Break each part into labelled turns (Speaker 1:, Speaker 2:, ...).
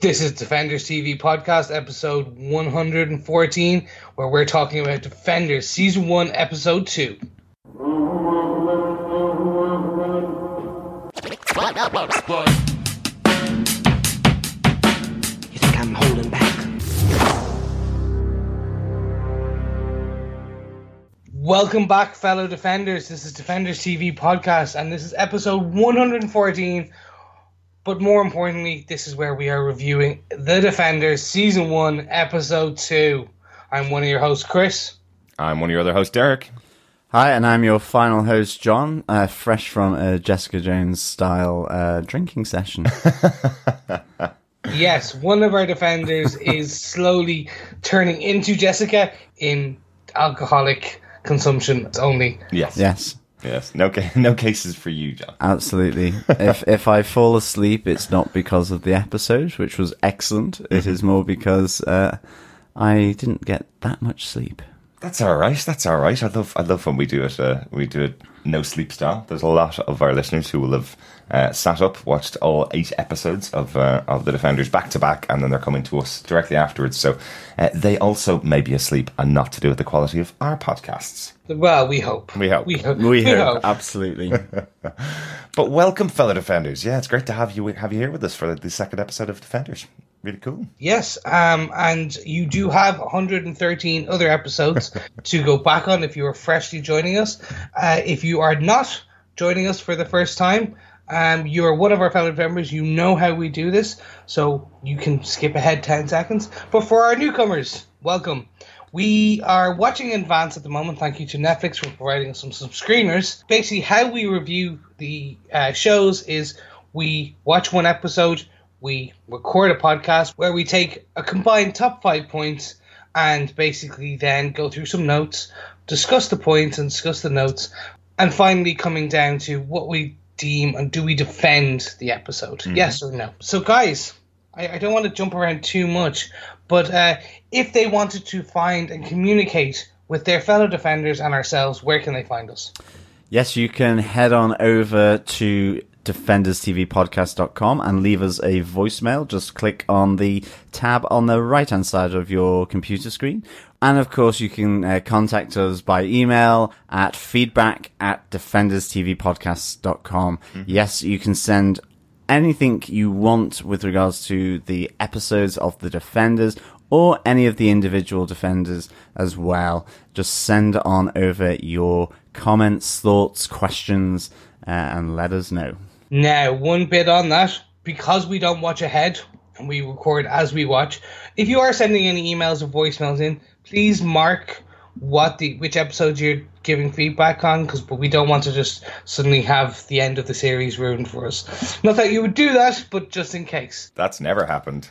Speaker 1: This is Defenders TV podcast, episode 114, where we're talking about Defenders season 1, episode 2.
Speaker 2: You think I'm holding back?
Speaker 1: Welcome back, fellow Defenders. This is Defenders TV podcast, and this is episode 114. But more importantly, this is where we are reviewing The Defenders season 1, episode 2. I'm one of your hosts, Chris.
Speaker 3: I'm one of your other hosts, Derek.
Speaker 4: Hi, and I'm your final host, John, uh, fresh from a Jessica Jones style uh, drinking session.
Speaker 1: Yes, one of our defenders is slowly turning into Jessica in alcoholic consumption only.
Speaker 3: Yes.
Speaker 4: yes,
Speaker 3: Yes. No, ca- no cases for you, John.
Speaker 4: absolutely. if if I fall asleep, it's not because of the episode, which was excellent. It is more because uh, I didn't get that much sleep.
Speaker 3: That's all right. That's all right. I love. I love when we do it. Uh, we do it no sleep style. There's a lot of our listeners who will have uh, sat up, watched all eight episodes of uh, of the Defenders back to back, and then they're coming to us directly afterwards. So uh, they also may be asleep, and not to do with the quality of our podcasts.
Speaker 1: Well, we hope.
Speaker 3: We hope.
Speaker 1: We hope.
Speaker 4: We hope, absolutely.
Speaker 3: But welcome, fellow Defenders. Yeah, it's great to have you have you here with us for the second episode of Defenders. Really cool.
Speaker 1: Yes, um, and you do have 113 other episodes to go back on if you are freshly joining us. Uh, if you are not joining us for the first time, um, you are one of our fellow members. You know how we do this, so you can skip ahead 10 seconds. But for our newcomers, welcome. We are watching in advance at the moment. Thank you to Netflix for providing us some, some screeners. Basically, how we review the uh, shows is we watch one episode, we record a podcast where we take a combined top five points and basically then go through some notes, discuss the points and discuss the notes, and finally coming down to what we deem and do we defend the episode, yes or no. So, guys, I, I don't want to jump around too much, but uh, if they wanted to find and communicate with their fellow defenders and ourselves, where can they find us?
Speaker 4: Yes, you can head on over to defenderstvpodcast.com and leave us a voicemail. Just click on the tab on the right hand side of your computer screen. And of course, you can uh, contact us by email at feedback at defenderstvpodcast.com. Yes, you can send anything you want with regards to the episodes of the Defenders or any of the individual Defenders as well. Just send on over your comments, thoughts, questions, uh, and let us know.
Speaker 1: Now, one bit on that, because we don't watch ahead and we record as we watch, if you are sending any emails or voicemails in, please mark what the which episodes you're giving feedback on because but we don't want to just suddenly have the end of the series ruined for us. Not that you would do that, but just in case.
Speaker 3: That's never happened.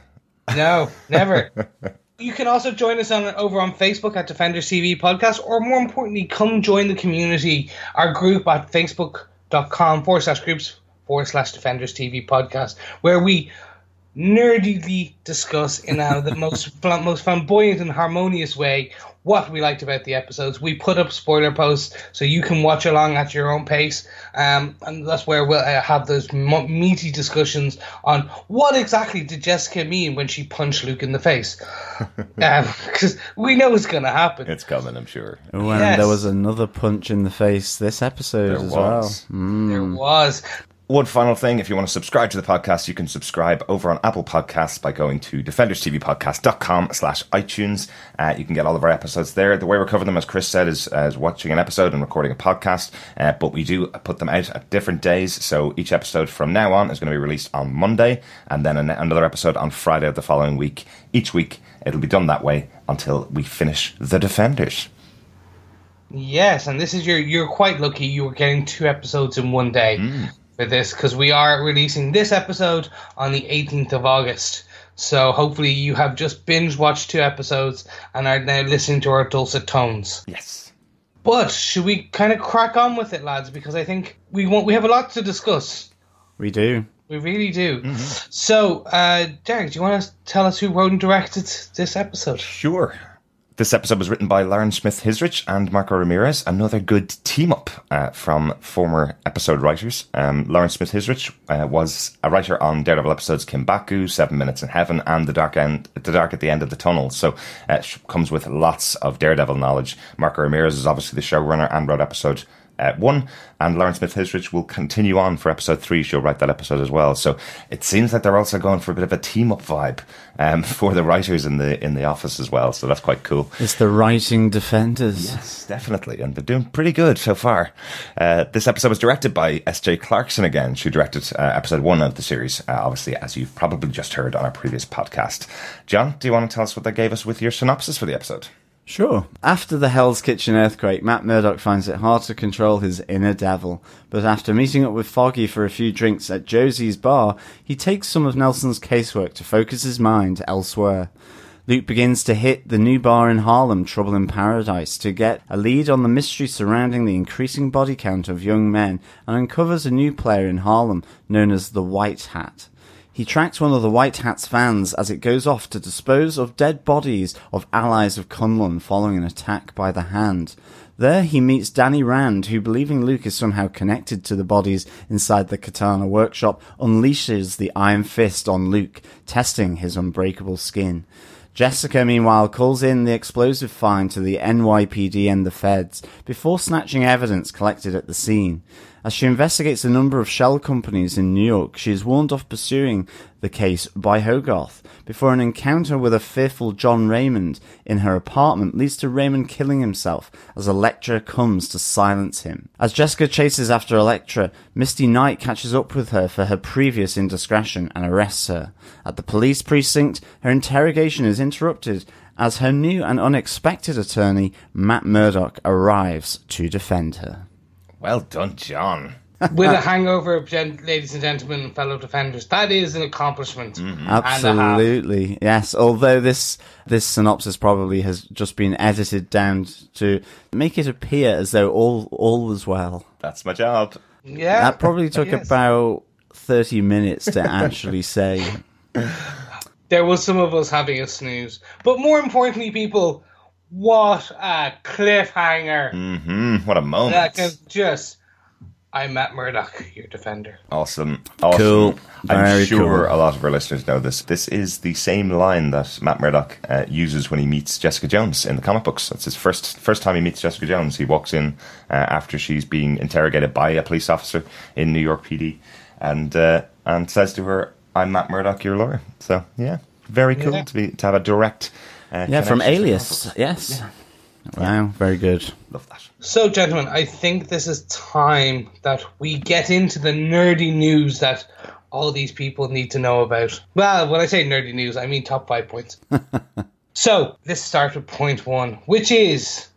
Speaker 1: No, never. You can also join us on over on Facebook at Defenders TV Podcast, or more importantly, come join the community, our group at facebook.com forward slash groups forward slash Defenders TV Podcast, where we nerdily discuss in uh, the most flam- most flamboyant and harmonious way what we liked about the episodes. We put up spoiler posts so you can watch along at your own pace, um, and that's where we'll uh, have those mo- meaty discussions on what exactly did Jessica mean when she punched Luke in the face, because we know it's going to happen.
Speaker 3: It's coming, I'm sure.
Speaker 4: Oh, and
Speaker 1: Yes.
Speaker 4: there was another punch in the face this episode
Speaker 3: There
Speaker 4: as
Speaker 3: was.
Speaker 4: well.
Speaker 1: There was.
Speaker 3: One final thing, if you want to subscribe to the podcast, you can subscribe over on Apple Podcasts by going to defenderstvpodcast.com slash iTunes. Uh, you can get all of our episodes there. The way we're covering them, as Chris said, is, uh, is watching an episode and recording a podcast, uh, but we do put them out at different days. So each episode from now on is going to be released on Monday, and then an- another episode on Friday of the following week. Each week, it'll be done that way until we finish The Defenders.
Speaker 1: Yes, and this is your. You're quite lucky. You were getting two episodes in one day for this because we are releasing this episode on the 18th of August. So hopefully you have just binge watched two episodes and are now listening to our dulcet tones.
Speaker 3: Yes.
Speaker 1: But should we kind of crack on with it, lads? Because I think we want we have a lot to discuss.
Speaker 4: We do.
Speaker 1: We really do. So, uh, Derek, do you want to tell us who wrote and directed this episode?
Speaker 3: Sure. This episode was written by Lauren Schmidt Hissrich and Marco Ramirez. Another good team up uh, from former episode writers. Um, Lauren Schmidt Hissrich uh, was a writer on Daredevil episodes Kinbaku, Seven Minutes in Heaven, and The Dark End, The Dark at the End of the Tunnel. So uh, comes with lots of Daredevil knowledge. Marco Ramirez is obviously the showrunner and wrote episode uh, one, and Lauren Schmidt Hissrich will continue on for episode three. She'll write that episode as well. So it seems like they're also going for a bit of a team up vibe um, for the writers in the in the office as well. So that's quite cool.
Speaker 4: It's the writing defenders.
Speaker 3: Yes, definitely, and they're doing pretty good so far. Uh, this episode was directed by S.J. Clarkson again. She directed uh, episode one of the series, uh, obviously, as you've probably just heard on our previous podcast. John, do you want to tell us what they gave us with your synopsis for the episode?
Speaker 4: Sure. After the Hell's Kitchen earthquake, Matt Murdock finds it hard to control his inner devil. But after meeting up with Foggy for a few drinks at Josie's bar, he takes some of Nelson's casework to focus his mind elsewhere. Luke begins to hit the new bar in Harlem, Trouble in Paradise, to get a lead on the mystery surrounding the increasing body count of young men and uncovers a new player in Harlem known as the White Hat. He tracks one of the White Hat's vans as it goes off to dispose of dead bodies of allies of Kunlun following an attack by the Hand. There he meets Danny Rand, who, believing Luke is somehow connected to the bodies inside the Katana workshop, unleashes the Iron Fist on Luke, testing his unbreakable skin. Jessica, meanwhile, calls in the explosive find to the NYPD and the feds before snatching evidence collected at the scene. As she investigates a number of shell companies in New York, she is warned off pursuing the case by Hogarth before an encounter with a fearful John Raymond in her apartment leads to Raymond killing himself as Elektra comes to silence him. As Jessica chases after Elektra, Misty Knight catches up with her for her previous indiscretion and arrests her. At the police precinct, her interrogation is interrupted as her new and unexpected attorney, Matt Murdock, arrives to defend her.
Speaker 3: Well done, John.
Speaker 1: With a hangover, gen- ladies and gentlemen, fellow defenders, that is an accomplishment.
Speaker 3: Mm-hmm.
Speaker 4: Absolutely, yes. Although this this synopsis probably has just been edited down to make it appear as though all all was well.
Speaker 3: That's my job.
Speaker 1: Yeah,
Speaker 4: That probably took
Speaker 1: yes.
Speaker 4: about thirty minutes to actually say.
Speaker 1: There was some of us having a snooze, but more importantly, people, what a cliffhanger!
Speaker 3: hmm What a moment.
Speaker 1: That can just. I'm Matt Murdock, your defender.
Speaker 3: Awesome. awesome.
Speaker 4: Cool.
Speaker 3: I'm
Speaker 4: Very
Speaker 3: sure
Speaker 4: cool.
Speaker 3: a lot of our listeners know this. This is the same line that Matt Murdock uh, uses when he meets Jessica Jones in the comic books. That's his first first time he meets Jessica Jones. He walks in uh, after she's being interrogated by a police officer in New York PD and uh, and says to her, "I'm Matt Murdock, your lawyer." So yeah, very cool
Speaker 1: Yeah.
Speaker 3: to be to have a direct. Uh,
Speaker 4: Yeah, from
Speaker 3: connection to the
Speaker 4: Alias.
Speaker 3: comic books.
Speaker 4: Yes. Wow, very good.
Speaker 3: Love that.
Speaker 1: So, gentlemen, I think this is time that we get into the nerdy news that all these people need to know about. Well, when I say nerdy news, I mean top five points. so, let's start with point one, which is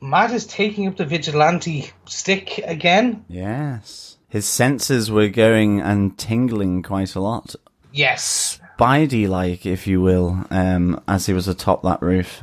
Speaker 1: Matt is taking up the vigilante stick again.
Speaker 4: Yes. His senses were going and tingling quite a lot.
Speaker 1: Yes.
Speaker 4: Spidey like, if you will, um, as he was atop that roof.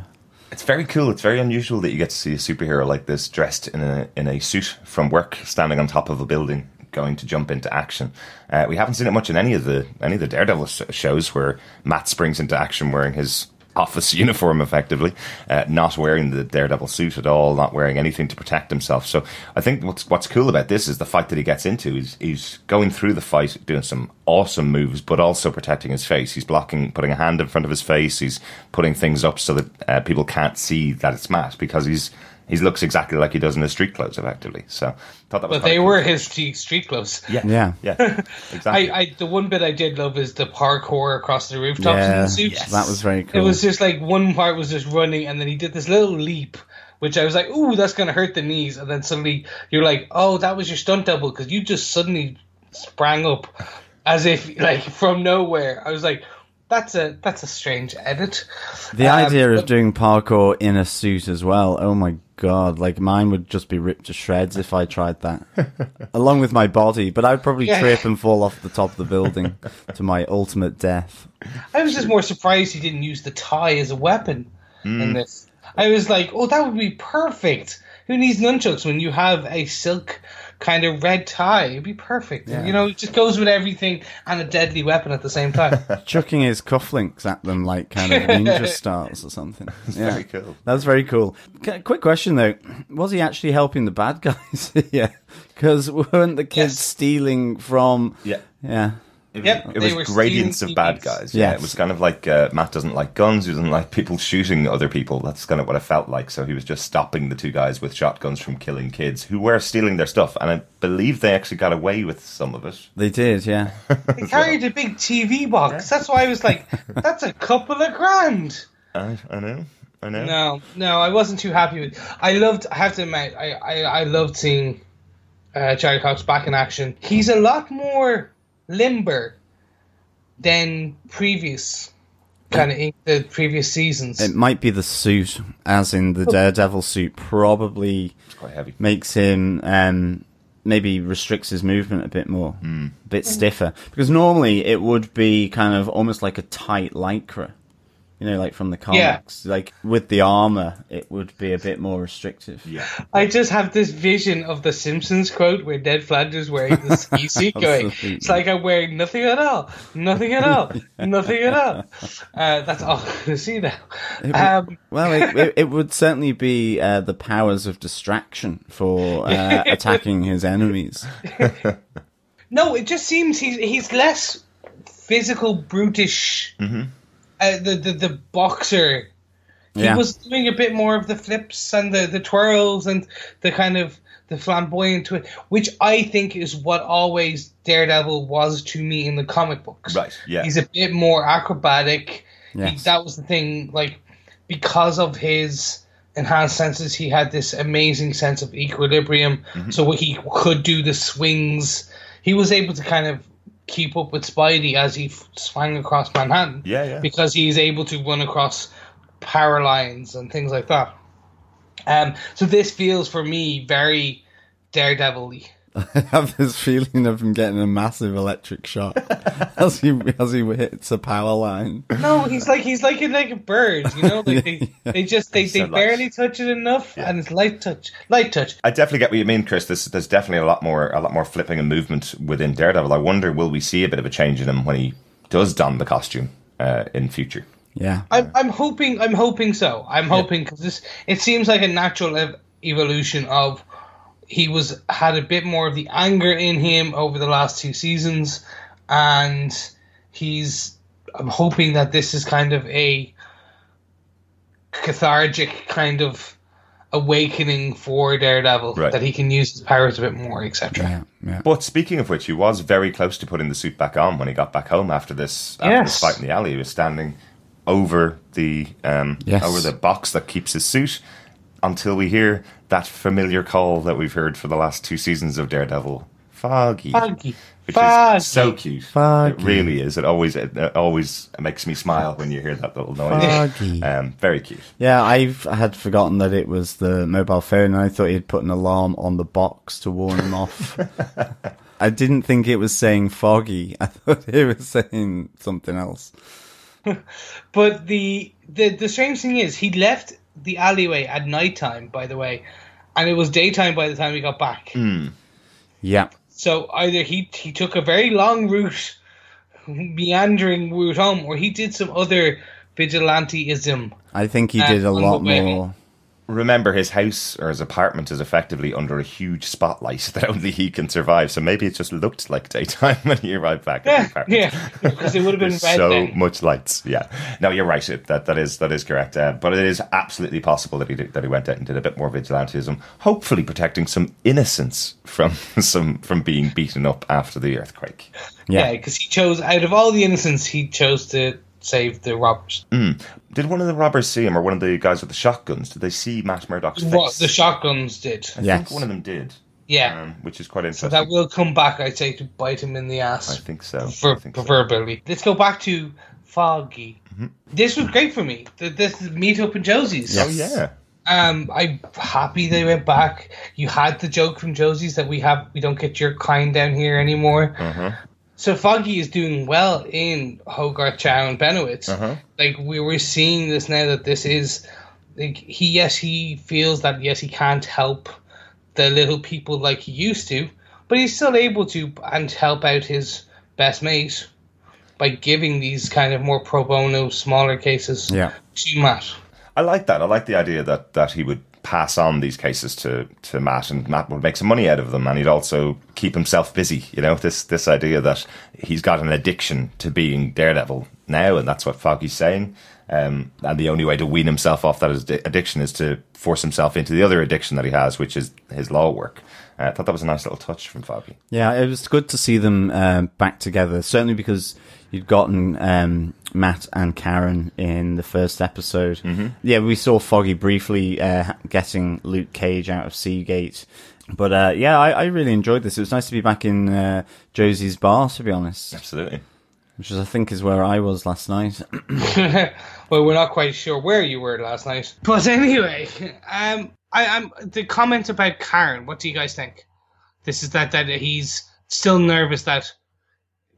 Speaker 3: It's very cool. It's very unusual that you get to see a superhero like this dressed in a in a suit from work, standing on top of a building, going to jump into action. Uh, we haven't seen it much in any of the any of the Daredevil shows where Matt springs into action wearing his office uniform, effectively, uh, not wearing the Daredevil suit at all, not wearing anything to protect himself. So I think what's what's cool about this is the fight that he gets into. He's he's going through the fight, doing some awesome moves, but also protecting his face. He's blocking, putting a hand in front of his face. He's putting things up so that uh, people can't see that it's Matt because he's he looks exactly like he does in his street clothes, effectively. So thought that was.
Speaker 1: But they
Speaker 3: cool.
Speaker 1: were his street street clothes.
Speaker 3: Yeah,
Speaker 4: Yeah.
Speaker 3: yeah, exactly.
Speaker 1: I, I the one bit I did love is the parkour across the rooftops in
Speaker 4: Yeah,
Speaker 1: the suit.
Speaker 4: that was very cool.
Speaker 1: It was just like one part was just running, and then he did this little leap, which I was like, "Ooh, that's gonna hurt the knees." And then suddenly you're like, "Oh, that was your stunt double," because you just suddenly sprang up as if like from nowhere. I was like, "That's a that's a strange edit."
Speaker 4: The
Speaker 1: Um,
Speaker 4: idea of doing parkour in a suit as well. Oh my god! Like mine would just be ripped to shreds if I tried that, along with my body. But I'd probably
Speaker 1: Yeah.
Speaker 4: trip and fall off the top of the building to my ultimate death.
Speaker 1: I was just more surprised he didn't use the tie as a weapon in hmm. this. I was like, "Oh, that would be perfect." who needs nunchucks when you have a silk kind of red tie? It'd be perfect.
Speaker 4: Yeah.
Speaker 1: You know, it just goes with everything and a deadly weapon at the same time.
Speaker 4: Chucking his cufflinks at them like kind of ninja stars or something. yeah.
Speaker 3: very cool.
Speaker 4: That's very cool. C- quick question though: Was he actually helping the bad guys? yeah, because weren't the kids
Speaker 1: Yes.
Speaker 4: stealing from?
Speaker 3: Yeah.
Speaker 4: yeah.
Speaker 3: It was,
Speaker 1: Yep,
Speaker 3: it was gradients of bad
Speaker 1: TVs.
Speaker 3: guys. Yeah,
Speaker 4: Yes.
Speaker 3: it was kind of like uh, Matt doesn't like guns. He doesn't like people shooting other people. That's kind of what it felt like. So he was just stopping the two guys with shotguns from killing kids who were stealing their stuff. And I believe they actually got away with some of it.
Speaker 4: They did. Yeah.
Speaker 1: They carried a big TV box. That's why I was like, that's a couple of grand.
Speaker 3: I, I know. I know.
Speaker 1: No, no, I wasn't too happy with. I loved. I have to admit, I I, I loved seeing uh, Charlie Cox back in action. He's a lot more limber than previous kind of the previous seasons.
Speaker 4: It might be the suit, as in the Daredevil suit, probably
Speaker 3: It's quite heavy.
Speaker 4: makes him um, maybe restricts his movement a bit more, a bit stiffer. Because normally it would be kind of almost like a tight lycra, you know, like from the
Speaker 1: Yeah.
Speaker 4: comics. Like with the armor, it would be a bit more restrictive.
Speaker 3: Yeah.
Speaker 1: I just have this vision of the Simpsons quote where Ned Flanders wearing the ski suit going, it's like I'm wearing nothing at all, nothing at all, nothing at all. Uh, that's all I'm going to see now. Um,
Speaker 4: Well, it, it, it would certainly be uh, the powers of distraction for uh, attacking his enemies.
Speaker 1: no, it just seems he's, he's less physical, brutish. Uh, the, the, the boxer he
Speaker 4: Yeah.
Speaker 1: was doing a bit more of the flips and the, the twirls and the kind of the flamboyant to it, which I think is what always Daredevil was to me in the comic books.
Speaker 3: Right, yeah.
Speaker 1: he's a bit more acrobatic. He- that was the thing, like because of his enhanced senses, he had this amazing sense of equilibrium.
Speaker 3: Mm-hmm.
Speaker 1: So he could do the swings. He was able to kind of keep up with Spidey as he f- swung across Manhattan
Speaker 3: Yeah, yeah.
Speaker 1: because he's able to run across power lines and things like that. Um, so this feels for me very Daredevil-y.
Speaker 4: I have this feeling of him getting a massive electric shock as he as he hits a power line.
Speaker 1: No, he's like he's like a, like a bird, you know. Like they, they just they, they
Speaker 3: So light.
Speaker 1: barely touch it enough, and it's light touch, light touch.
Speaker 3: I definitely get what you mean, Chris. There's, there's definitely a lot more, a lot more flipping and movement within Daredevil. I wonder, will we see a bit of a change in him when he does don the costume uh, in future?
Speaker 4: Yeah,
Speaker 1: I'm I'm hoping I'm hoping so. I'm hoping because this it seems like a natural ev- evolution of he was had a bit more of the anger in him over the last two seasons, and he's. I'm hoping that this is kind of a cathartic kind of awakening for Daredevil
Speaker 3: Right.
Speaker 1: that he can use his powers a bit more, etc.
Speaker 4: yeah, yeah.
Speaker 3: But speaking of which, he was very close to putting the suit back on when he got back home after this, after
Speaker 1: Yes.
Speaker 3: this fight in the alley. He was standing over the um,
Speaker 4: Yes.
Speaker 3: over the box that keeps his suit until we hear that familiar call that we've heard for the last two seasons of Daredevil, Foggy.
Speaker 1: Foggy.
Speaker 3: Which
Speaker 1: Foggy.
Speaker 3: is so cute.
Speaker 4: Foggy.
Speaker 3: It really is. It always it, it always makes me smile when you hear that little noise.
Speaker 4: Foggy.
Speaker 3: Um, very cute.
Speaker 4: Yeah, I've had forgotten that it was the mobile phone, and I thought he'd put an alarm on the box to warn him off. I didn't think it was saying foggy. I thought it was saying something else.
Speaker 1: But the, the the strange thing is, he left the alleyway at nighttime. By the way, and it was daytime by the time he got back.
Speaker 4: Yeah,
Speaker 1: So either he he took a very long route, meandering route home, or he did some other vigilanteism.
Speaker 4: I think he
Speaker 1: Uh,
Speaker 4: did a lot
Speaker 1: the way
Speaker 4: more.
Speaker 3: Remember, his house or his apartment is effectively under a huge spotlight that only he can survive. So maybe it just looked like daytime when he arrived back. at the
Speaker 1: Yeah,
Speaker 3: apartment.
Speaker 1: yeah, because it would have been red
Speaker 3: so
Speaker 1: then.
Speaker 3: much lights. Yeah, no, you're right. It, that that is that is correct. Uh, but it is absolutely possible that he did, that he went out and did a bit more vigilantism, hopefully protecting some innocence from some from being beaten up after the earthquake.
Speaker 1: Yeah,
Speaker 4: Yeah,
Speaker 1: because he chose out of all the innocents, he chose to save the robbers.
Speaker 3: Did one of the robbers see him, or one of the guys with the shotguns? Did they see Matt Murdock's face?
Speaker 1: What the shotguns did.
Speaker 3: I
Speaker 4: Yes.
Speaker 3: think one of them did.
Speaker 1: Yeah,
Speaker 3: um, which is quite
Speaker 1: so
Speaker 3: interesting.
Speaker 1: that will come back. I'd say to bite him in the
Speaker 3: I
Speaker 1: ass.
Speaker 3: think so.
Speaker 1: for
Speaker 3: I think so.
Speaker 1: proverbially. Let's go back to Foggy.
Speaker 3: Mm-hmm.
Speaker 1: This was great for me. Th- This meet up in Josie's.
Speaker 3: Oh yeah,
Speaker 1: Um, I'm happy they went back. You had the joke from Josie's that we have we don't get your kind down here anymore.
Speaker 3: Uh-huh.
Speaker 1: So Foggy is doing well in Hogarth, Chow, and Benowitz.
Speaker 3: Uh-huh.
Speaker 1: Like we were seeing this now that this is like he yes he feels that yes he can't help the little people like he used to, but he's still able to and help out his best mate by giving these kind of more pro bono smaller cases
Speaker 4: Yeah.
Speaker 1: to Matt.
Speaker 3: I like that. I like the idea that, that he would pass on these cases to, to Matt and Matt would make some money out of them and he'd also keep himself busy. You know, this this idea that he's got an addiction to being Daredevil now and that's what Foggy's saying. Um, and the only way to wean himself off that addiction is to force himself into the other addiction that he has, which is his law work. Uh, I thought that was a nice little touch from Foggy.
Speaker 4: Yeah, it was good to see them um, back together. Certainly because you'd gotten um, Matt and Karen in the first episode. Mm-hmm. Yeah, we saw Foggy briefly uh, getting Luke Cage out of Seagate. But uh, yeah, I, I really enjoyed this. It was nice to be back in uh, Josie's bar, to be honest,
Speaker 3: Absolutely.
Speaker 4: which is, I think, is where I was last night.
Speaker 1: well, we're not quite sure where you were last night. But anyway, um, I, I'm the comment about Karen. What do you guys think? This is that that he's still nervous that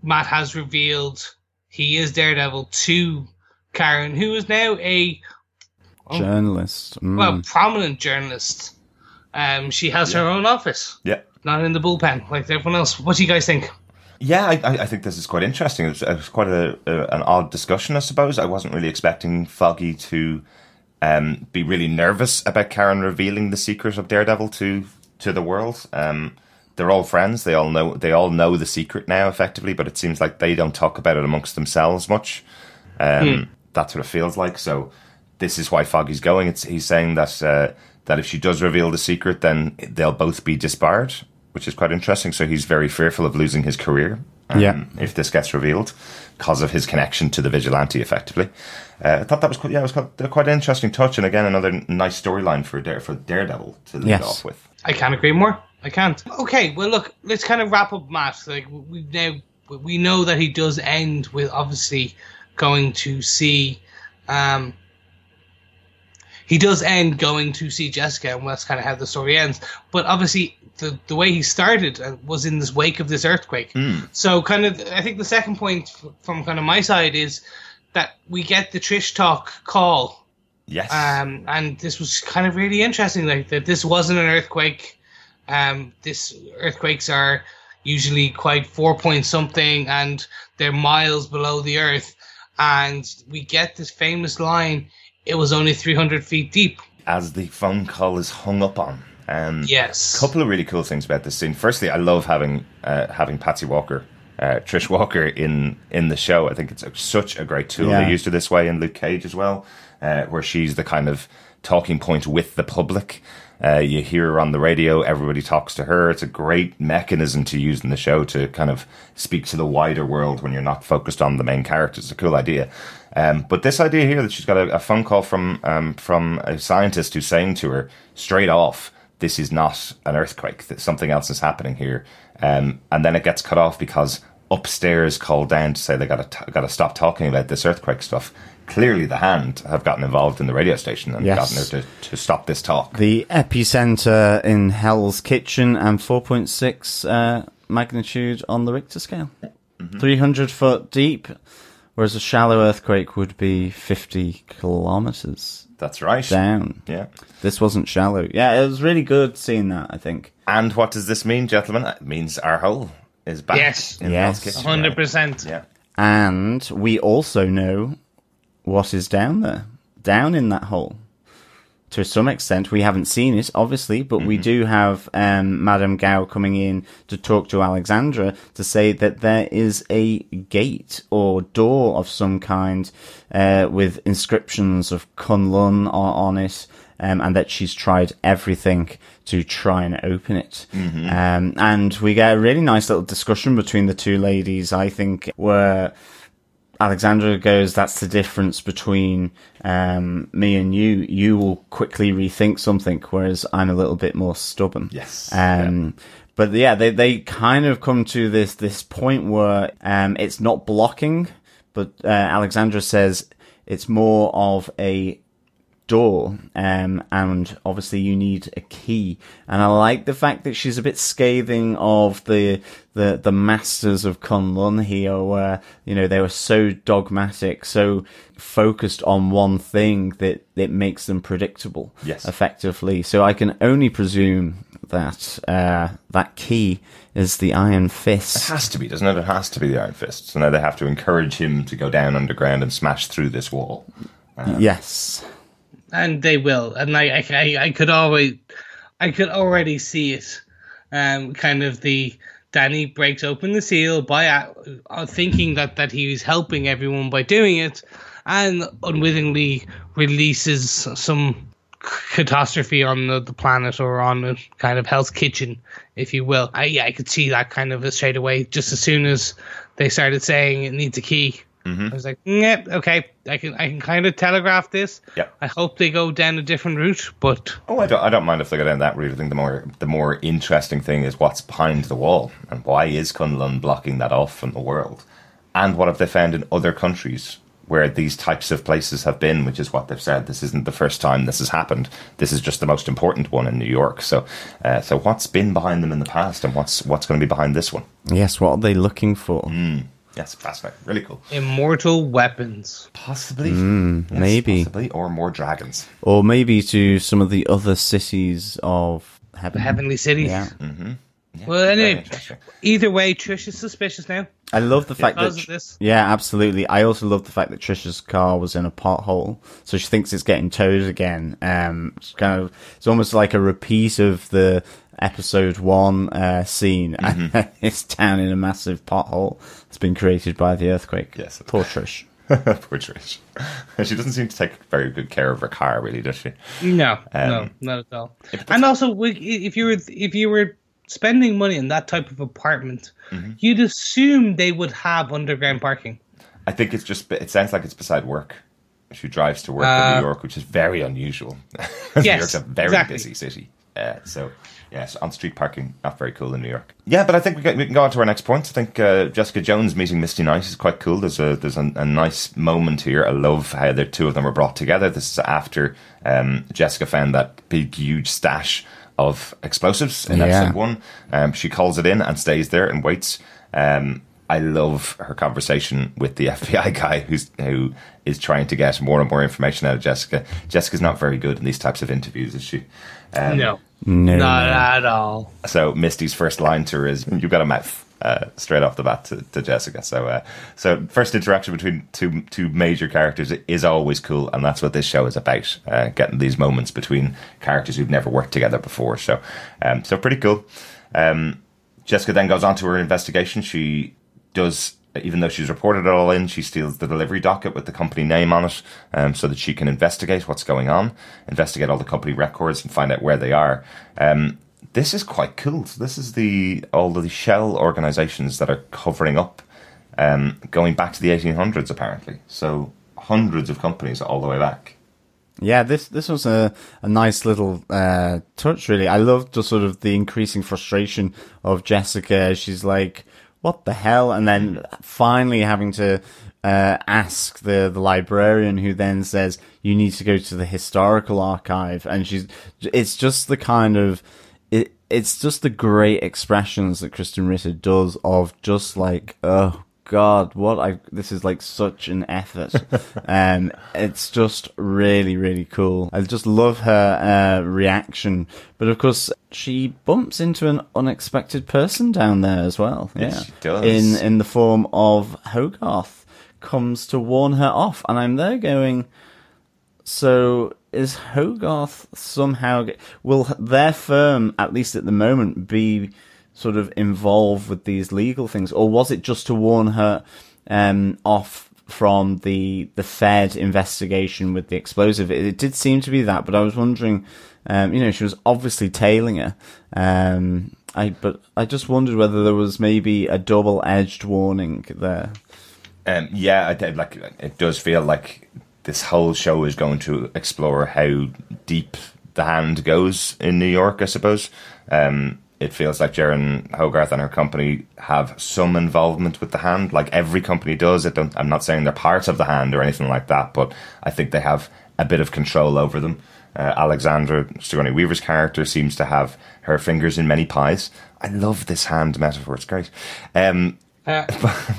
Speaker 1: Matt has revealed he is Daredevil to Karen, who is now a Oh.
Speaker 4: Journalist. Mm.
Speaker 1: well prominent journalist. Um, she has her own office,
Speaker 3: Yeah.
Speaker 1: not in the bullpen like everyone else. What do you guys think?
Speaker 3: Yeah, I, I I think this is quite interesting. It was, it was quite a, a an odd discussion, I suppose. I wasn't really expecting Foggy to um, be really nervous about Karen revealing the secret of Daredevil to to the world. Um, they're all friends. They all know they all know the secret now, effectively. But it seems like they don't talk about it amongst themselves much. Um, That's what it feels like. So this is why Foggy's going. It's, he's saying that uh, that if she does reveal the secret, then they'll both be disbarred, which is quite interesting. So he's very fearful of losing his career. um,
Speaker 4: Yeah.
Speaker 3: if this gets revealed, because of his connection to the vigilante, effectively. Uh, I thought that was quite, yeah, it was quite, quite an interesting touch, and again another nice storyline for Dare, for Daredevil to lead
Speaker 4: Yes.
Speaker 3: off with.
Speaker 1: I can't agree more. I can't. Okay, well, look, let's kind of wrap up Matt. Like we now we know that he does end with obviously going to see. Um, he does end going to see Jessica, and that's kind of how the story ends. But obviously, the the way he started uh, was in this wake of this earthquake. So, kind of, I think the second point from kind of my side is that we get the Trish talk call
Speaker 3: Yes,
Speaker 1: um, and this was kind of really interesting. Like that, this wasn't an earthquake. Um, this earthquakes are usually quite four point something, and they're miles below the earth. And we get this famous line: "It was only three hundred feet deep."
Speaker 3: as the phone call is hung up on. Um,
Speaker 1: Yes.
Speaker 3: A couple of really cool things about this scene. Firstly, I love having uh, having Patsy Walker, uh, Trish Walker in in the show. I think it's a, such a great tool.
Speaker 4: Yeah.
Speaker 3: They used her this way in Luke Cage as well, uh, where she's the kind of talking point with the public. Uh, you hear her on the radio, everybody talks to her. It's a great mechanism to use in the show to kind of speak to the wider world when you're not focused on the main characters. It's a cool idea. Um, but this idea here that she's got a, a phone call from um, from a scientist who's saying to her straight off, "This is not an earthquake. That something else is happening here," um, and then it gets cut off because upstairs called down to say they got to got to stop talking about this earthquake stuff. Clearly, the hand have gotten involved in the radio station and
Speaker 4: Yes.
Speaker 3: gotten her to, to stop this talk.
Speaker 4: The epicenter in Hell's Kitchen and 4.6 uh, magnitude on the Richter scale. 300 foot deep, whereas a shallow earthquake would be 50 kilometers
Speaker 3: That's right.
Speaker 4: Down.
Speaker 3: Yeah.
Speaker 4: This wasn't shallow. Yeah, it was really good seeing that, I think.
Speaker 3: And what does this mean, gentlemen? It means our hole is back.
Speaker 1: Yes.
Speaker 3: in
Speaker 4: Yes.
Speaker 3: Hell's Kitchen,
Speaker 1: Hundred
Speaker 3: right?
Speaker 1: percent.
Speaker 3: Yeah.
Speaker 4: And we also know what is down there, down in that hole. To some extent, we haven't seen it, obviously, but we do have um, Madame Gao coming in to talk to Alexandra to say that there is a gate or door of some kind uh, with inscriptions of Kunlun on, on it, um, and that she's tried everything to try and open it. Um, and we get a really nice little discussion between the two ladies, I think, where Alexandra goes, that's the difference between um, me and you. You will quickly rethink something, whereas I'm a little bit more stubborn.
Speaker 3: Yes.
Speaker 4: Um, But yeah, they, they kind of come to this, this point where um, it's not blocking, but uh, Alexandra says it's more of a door, um, and obviously you need a key. And I like the fact that she's a bit scathing of the the the masters of Kunlun here, where you know they were so dogmatic, so focused on one thing that it makes them predictable,
Speaker 3: Yes.
Speaker 4: effectively. So I can only presume that uh, that key is the Iron Fist.
Speaker 3: It has to be, doesn't it? It has to be the Iron Fist. So now they have to encourage him to go down underground and smash through this wall.
Speaker 4: Yes.
Speaker 1: And they will. And I, I, I could always, I could already see it. Um, kind of the Danny breaks open the seal by uh, thinking that that he was helping everyone by doing it, and unwittingly releases some catastrophe on the, the planet or on a kind of Hell's Kitchen, if you will. I, yeah, I could see that kind of straight away. Just as soon as they started saying it needs a key, I was like, yeah, okay, I can I can kind of telegraph this.
Speaker 3: Yeah.
Speaker 1: I hope they go down a different route, but
Speaker 3: Oh, I don't, I don't mind if they go down that route. I think the more the more interesting thing is what's behind the wall and why is Kunlun blocking that off from the world, and what have they found in other countries where these types of places have been, which is what they've said. This isn't the first time this has happened. This is just the most important one in New York. So, uh, so what's been behind them in the past, and what's what's going to be behind this one?
Speaker 4: Yes, what are they looking for?
Speaker 3: Yes, fascinating, really cool.
Speaker 1: immortal weapons.
Speaker 3: Possibly, Yes,
Speaker 4: maybe.
Speaker 3: possibly, or more dragons.
Speaker 4: Or maybe to some of the other cities of heaven.
Speaker 1: The heavenly cities.
Speaker 4: Yeah.
Speaker 1: Well, anyway, either way, Trish is suspicious now.
Speaker 4: I love the fact that
Speaker 1: Because of this.
Speaker 4: yeah, absolutely. I also love the fact that Trisha's car was in a pothole, so she thinks it's getting towed again. Um, it's kind of it's almost like a repeat of the episode one uh, scene.
Speaker 3: Mm-hmm.
Speaker 4: it's down in a massive pothole that's been created by the earthquake.
Speaker 3: Yes.
Speaker 4: poor Trish.
Speaker 3: Poor Trish. She doesn't seem to take very good care of her car, really, does she?
Speaker 1: No,
Speaker 3: Um,
Speaker 1: no, not at all. And also, if you were if you were spending money in that type of apartment,
Speaker 3: Mm-hmm.
Speaker 1: you'd assume they would have underground parking.
Speaker 3: I think it's just. It sounds like it's beside work. She drives to work in
Speaker 1: Uh,
Speaker 3: New York, which is very unusual. New York's a very
Speaker 1: exactly.
Speaker 3: busy city. Uh, so, yes, on street parking, not very cool in New York. Yeah, but I think we can, we can go on to our next point. I think uh, Jessica Jones meeting Misty Knight is quite cool. There's a there's a, a nice moment here. I love how the two of them are brought together. This is after um, Jessica found that big, huge stash of explosives in
Speaker 4: Yeah.
Speaker 3: episode one. Um, she calls it in and stays there and waits. Um, I love her conversation with the FBI guy who's who is trying to get more and more information out of Jessica. Jessica's not very good in these types of interviews, is she? Um,
Speaker 1: no,
Speaker 4: No,
Speaker 1: not at all.
Speaker 3: So Misty's first line to her is, "You've got a mouth." Uh, straight off the bat to, to Jessica. So, uh, so first interaction between two two major characters is always cool, and that's what this show is about: uh, getting these moments between characters who've never worked together before. So, um, so pretty cool. Um, Jessica then goes on to her investigation. She does, even though she's reported it all in, she steals the delivery docket with the company name on it, um, so that she can investigate what's going on, investigate all the company records, and find out where they are. Um, this is quite cool. So this is the all the shell organizations that are covering up, um, going back to the 1800s apparently. So hundreds of companies all the way back.
Speaker 4: Yeah, this this was a, a nice little uh, touch. Really, I loved the sort of the increasing frustration of Jessica. She's like, "What the hell?" and then finally having to uh, ask the the librarian, who then says, "You need to go to the historical archive." And she's, it's just the kind of it. It's just the great expressions that Krysten Ritter does of just like, oh God, what I this is like such an effort. um, it's just really, really cool. I just love her uh, reaction, but of course she bumps into an unexpected person down there as well.
Speaker 3: Yes,
Speaker 4: yeah,
Speaker 3: she does.
Speaker 4: in in the form of Hogarth comes to warn her off, and I'm there going. So is Hogarth somehow will their firm at least at the moment be sort of involved with these legal things, or was it just to warn her um, off from the the Fed investigation with the explosive? It, it did seem to be that, but I was wondering, um, you know, she was obviously tailing her. Um, I but I just wondered whether there was maybe a double edged warning there.
Speaker 3: Um, yeah, I did, like it does feel like this whole show is going to explore how deep the hand goes in New York. I suppose um, it feels like Jaren Hogarth and her company have some involvement with the hand, like every company does. I don't, I'm not saying they're part of the hand or anything like that, but I think they have a bit of control over them. Uh, Alexandra Sigourney Weaver's character seems to have her fingers in many pies. I love this hand metaphor; it's great. Um,
Speaker 1: Uh,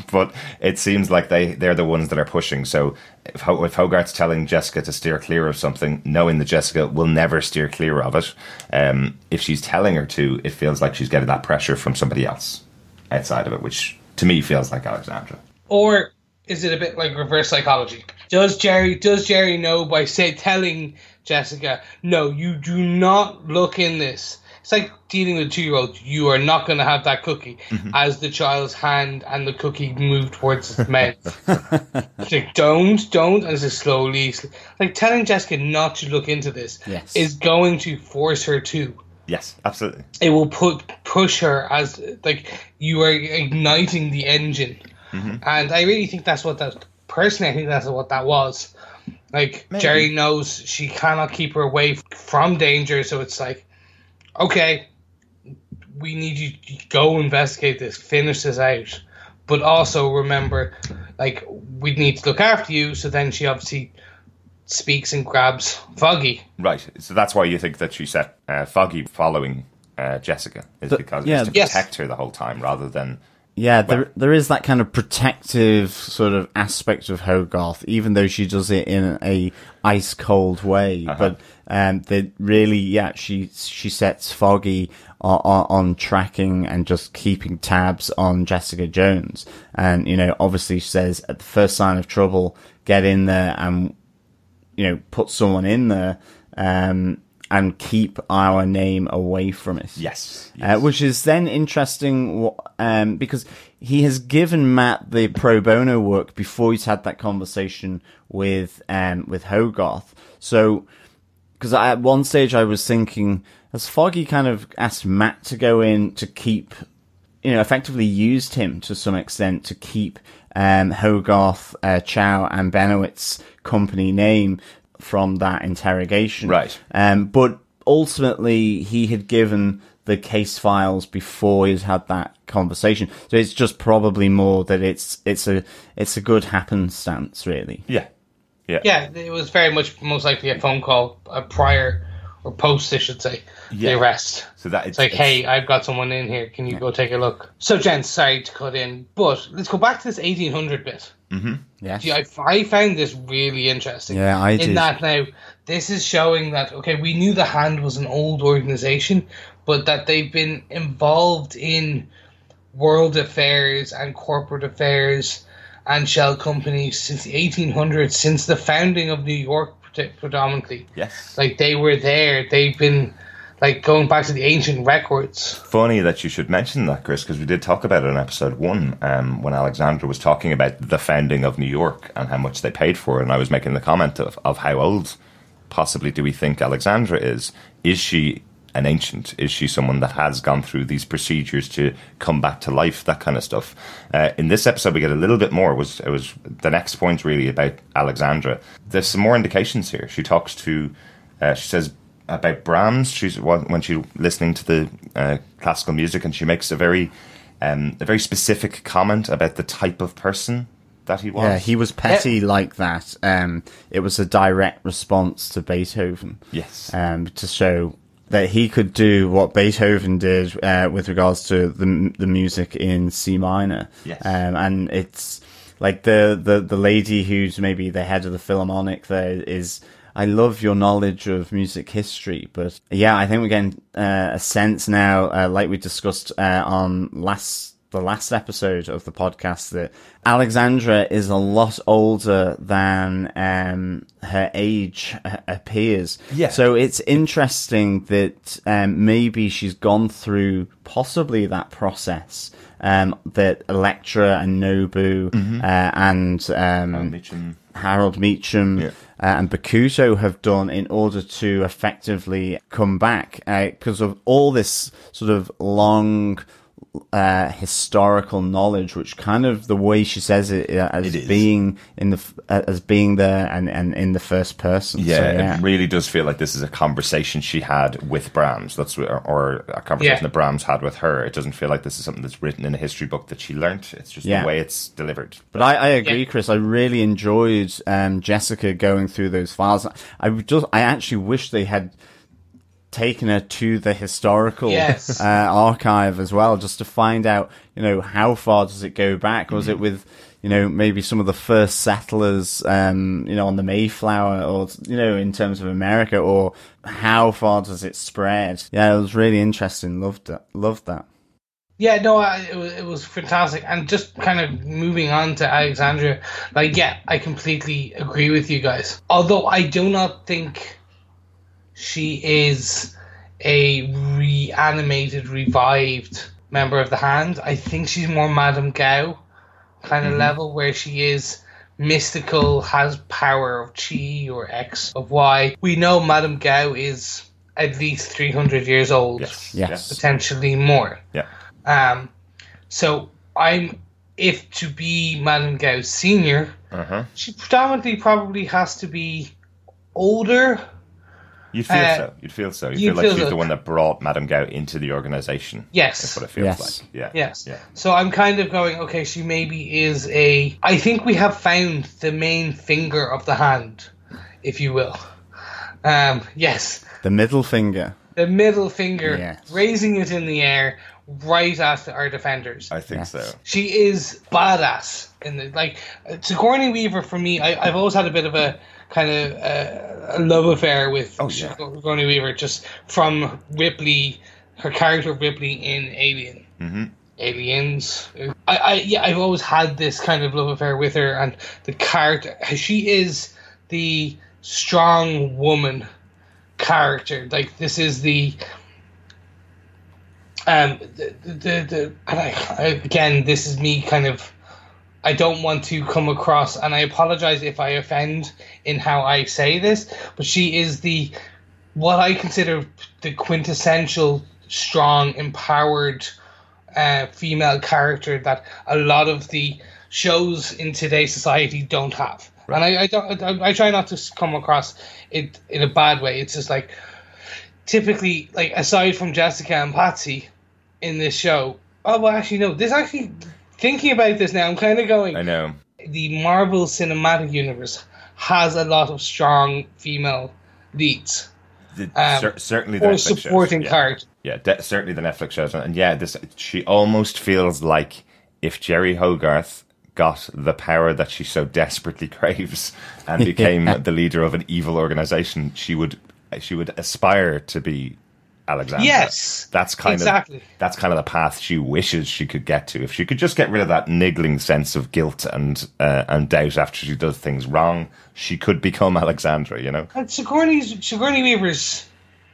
Speaker 3: but it seems like they they're the ones that are pushing. So if, Ho- if Hogarth's telling Jessica to steer clear of something, knowing that Jessica will never steer clear of it, um, if she's telling her to, it feels like she's getting that pressure from somebody else outside of it, which to me feels like Alexandra.
Speaker 1: or is it a bit like reverse psychology? Does Jeri does Jeri know by say telling Jessica, no, you do not look in this. It's like dealing with a two year old. You are not going to have that cookie. Mm-hmm. As the child's hand and the cookie move towards his mouth, like don't, don't, and it's slowly, like telling Jessica not to look into this
Speaker 4: Yes.
Speaker 1: is going to force her to
Speaker 3: Yes, absolutely.
Speaker 1: it will put push her as like you are igniting the engine, mm-hmm. and I really think that's what that. Personally, I think that's what that was. Like
Speaker 3: Maybe.
Speaker 1: Jeri knows she cannot keep her away from danger, so it's like, okay, we need you to go investigate this, finish this out, but also remember, like we need to look after you. So then she obviously speaks and grabs Foggy.
Speaker 3: Right. So that's why you think that she set uh, Foggy following uh, Jessica is because
Speaker 4: yeah.
Speaker 3: it's to
Speaker 1: Yes.
Speaker 3: protect her the whole time rather than
Speaker 4: Yeah, there there is that kind of protective sort of aspect of Hogarth, even though she does it in a ice cold way. But um, that really, yeah, she she sets Foggy on, on, on tracking and just keeping tabs on Jessica Jones, and you know, obviously she says at the first sign of trouble, get in there and you know put someone in there. Um, and keep our name away from it.
Speaker 3: yes.
Speaker 4: Uh, which is then interesting um, because he has given Matt the pro bono work before he's had that conversation with um, with Hogarth. So, because at one stage I was thinking, has Foggy kind of asked Matt to go in to keep, you know, effectively used him to some extent to keep um, Hogarth, uh, Chow, and Benowitz company name from that interrogation.
Speaker 3: Right.
Speaker 4: Um, but ultimately, he had given the case files before he's had that conversation. So it's just probably more that it's it's a it's a good happenstance, really.
Speaker 3: Yeah. Yeah.
Speaker 1: Yeah, it was very much most likely a phone call a prior or post, I should say,
Speaker 3: Yeah.
Speaker 1: the arrest.
Speaker 3: So that
Speaker 1: It's like, hey, I've got someone in here. Can you go take a look? So, Jen, sorry to cut in, but let's go back to this 1800 bit. Mm-hmm.
Speaker 4: Yes.
Speaker 1: Gee, I, I found this really interesting.
Speaker 4: Yeah, I
Speaker 1: In
Speaker 4: did.
Speaker 1: that now, this is showing that, okay, we knew the Hand was an old organization, but that they've been involved in world affairs and corporate affairs and shell companies since the 1800s, since the founding of New York predominantly.
Speaker 3: yes.
Speaker 1: Like, they were there. They've been, like, going back to the ancient records.
Speaker 3: funny that you should mention that, Chris, because we did talk about it in episode one um, when Alexandra was talking about the founding of New York and how much they paid for it. And I was making the comment of, of how old possibly do we think Alexandra is? Is she an ancient? Is she someone that has gone through these procedures to come back to life? That kind of stuff. Uh, in this episode, we get a little bit more. It was it was the next point really about Alexandra? There's some more indications here. She talks to. Uh, she says about Brahms. She's when she's listening to the uh, classical music, and she makes a very, um, a very specific comment about the type of person that he was.
Speaker 4: Yeah, he was petty like that. Um, it was a direct response to Beethoven.
Speaker 3: Yes.
Speaker 4: Um, to show that he could do what Beethoven did uh, with regards to the the music in C minor.
Speaker 3: Yes.
Speaker 4: Um, and it's like the, the the lady who's maybe the head of the Philharmonic there is. I love your knowledge of music history, but yeah, I think we're getting uh, a sense now, uh, like we discussed uh, on last the last episode of the podcast that Alexandra is a lot older than um, her age uh, appears.
Speaker 3: Yeah.
Speaker 4: So it's interesting that um, maybe she's gone through possibly that process um, that Elektra and Nobu uh, and um,
Speaker 3: Mitchum.
Speaker 4: Harold Meachum
Speaker 3: Yeah.
Speaker 4: uh, and Bakuto have done in order to effectively come back because of all this sort of long uh, historical knowledge, which kind of the way she says it uh, as
Speaker 3: It is.
Speaker 4: being in the uh, as being there and, and in the first person.
Speaker 3: Yeah,
Speaker 4: So, yeah.
Speaker 3: it really does feel like this is a conversation she had with Brahms. That's what, or a conversation
Speaker 1: Yeah.
Speaker 3: that Brahms had with her. It doesn't feel like this is something that's written in a history book that she learnt. It's just
Speaker 4: Yeah.
Speaker 3: the way it's delivered.
Speaker 4: But I, I agree,
Speaker 1: Yeah.
Speaker 4: Chris. I really enjoyed um, Jessica going through those files. I just, I actually wish they had taken her to the historical
Speaker 1: Yes.
Speaker 4: uh, archive as well, just to find out, you know, how far does it go back? Was it with, you know, maybe some of the first settlers, um, you know, on the Mayflower, or you know, in terms of America, or how far does it spread? Yeah, it was really interesting. Loved it. Loved that.
Speaker 1: Yeah, no, I, it was it was fantastic, and just kind of moving on to Alexandria, like yeah, I completely agree with you guys. Although I do not think she is a reanimated, revived member of the Hand. I think she's more Madame Gao kind of level, where she is mystical, has power of Chi or X of Y. We know Madame Gao is at least three hundred years old
Speaker 3: Yes.
Speaker 4: Yes.
Speaker 1: potentially more.
Speaker 3: Yeah.
Speaker 1: Um, so I'm if to be Madame Gao senior,
Speaker 3: Uh-huh.
Speaker 1: she predominantly probably has to be older.
Speaker 3: You'd feel
Speaker 1: Uh,
Speaker 3: so. You'd feel so. You
Speaker 1: you'd
Speaker 3: feel like
Speaker 1: feel
Speaker 3: she's
Speaker 1: so.
Speaker 3: the one that brought Madame Gao into the organization.
Speaker 1: Yes.
Speaker 3: That's what it feels
Speaker 4: Yes.
Speaker 3: like. Yeah.
Speaker 1: Yes.
Speaker 3: Yeah.
Speaker 1: So I'm kind of going, okay, she maybe is a. I think we have found the main finger of the hand, if you will. Um, yes.
Speaker 4: The middle finger.
Speaker 1: The middle finger,
Speaker 4: Yes.
Speaker 1: raising it in the air right at our defenders.
Speaker 3: I think
Speaker 4: Yes.
Speaker 3: so.
Speaker 1: she is badass in the like uh, Sigourney Weaver for me. I, I've always had a bit of a kind of uh, a love affair with
Speaker 3: Oh, yeah.
Speaker 1: Sigourney Weaver, just from Ripley, her character Ripley in Alien.
Speaker 3: hmm
Speaker 1: Aliens. I, I yeah, I've always had this kind of love affair with her, and the character. She is the strong woman character. Like this is the um the the, the, the and I, I again this is me kind of. I don't want to come across, and I apologize if I offend in how I say this, but she is the what I consider the quintessential strong, empowered uh, female character that a lot of the shows in today's society don't have. And I, I don't, I, I try not to come across it in a bad way. It's just like typically, like aside from Jessica and Patsy in this show. Oh well, actually no. This actually thinking about this now, I'm kind of going
Speaker 3: I know.
Speaker 1: the Marvel Cinematic Universe has a lot of strong female leads
Speaker 3: The,
Speaker 1: Um,
Speaker 3: cer- certainly the
Speaker 1: or
Speaker 3: Netflix
Speaker 1: supporting
Speaker 3: shows. Yeah.
Speaker 1: character.
Speaker 3: Yeah, de- certainly the Netflix shows, and yeah, this she almost feels like if Jeri Hogarth got the power that she so desperately craves and became the leader of an evil organization, she would she would aspire to be Alexandra.
Speaker 1: Yes,
Speaker 3: that's kind
Speaker 1: exactly.
Speaker 3: of that's kind of the path she wishes she could get to. If she could just get rid of that niggling sense of guilt and uh, and doubt after she does things wrong, she could become Alexandra. You know.
Speaker 1: And Sigourney's Sigourney Weaver's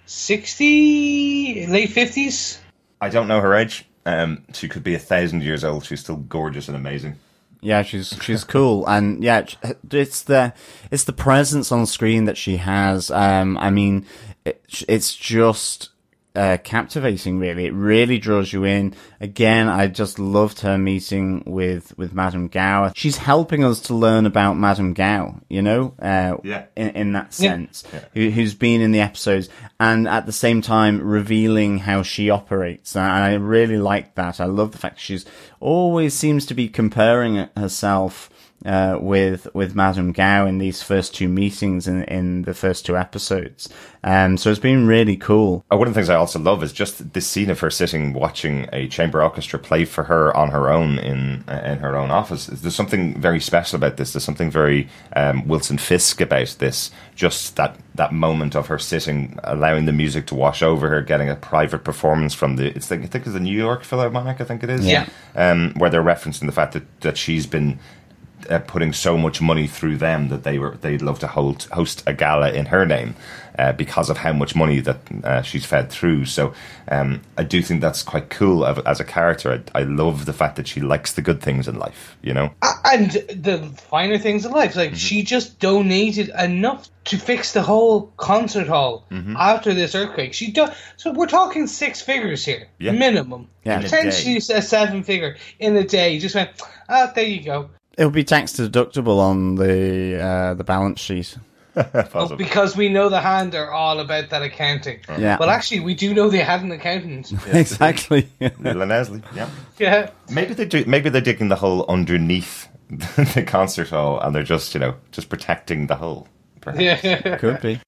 Speaker 1: sixty, late fifties.
Speaker 3: I don't know her age. Um, she could be a thousand years old. She's still gorgeous and amazing.
Speaker 4: Yeah, she's she's cool, and yeah, it's the it's the presence on screen that she has. Um, I mean, it, it's just uh, captivating. Really, it really draws you in. Again, I just loved her meeting with with Madame Gao. She's helping us to learn about Madame Gao. You know, uh,
Speaker 3: Yeah.
Speaker 4: in, in that
Speaker 1: Yeah.
Speaker 4: sense, who, who's been in the episodes, and at the same time revealing how she operates. And I really like that. I love the fact she's always seems to be comparing herself uh, with with Madame Gao in these first two meetings in in the first two episodes. Um, so it's been really cool.
Speaker 3: Uh, one of the things I also love is just this scene of her sitting watching a chamber orchestra play for her on her own in uh, in her own office. There's something very special about this. There's something very um, Wilson Fisk about this. Just that that moment of her sitting, allowing the music to wash over her, getting a private performance from the. It's like, I think it's the New York Philharmonic. I think it is.
Speaker 1: Yeah.
Speaker 3: Um, where they're referencing the fact that that she's been uh, putting so much money through them that they were they'd love to hold, host a gala in her name uh, because of how much money that uh, she's fed through. So um, I do think that's quite cool as a character. I, I, love the fact that she likes the good things in life, you know,
Speaker 1: and the finer things in life. Like mm-hmm. she just donated enough to fix the whole concert hall mm-hmm. after this earthquake. She do- so we're talking six figures here, yeah. minimum. Yeah, potentially a, a seven figure in a day. Just went, ah, there you go.
Speaker 4: It'll be tax deductible on the uh, the balance sheet.
Speaker 1: oh, because we know the hand are all about that accounting.
Speaker 4: Yeah.
Speaker 1: Well, actually, we do know they had an accountant.
Speaker 4: Yeah. exactly.
Speaker 3: Leslie. Yeah.
Speaker 1: Yeah.
Speaker 3: Maybe they do. Maybe they're digging the hole underneath the concert hall, and they're just you know just protecting the hole.
Speaker 1: Perhaps. Yeah.
Speaker 4: Could be.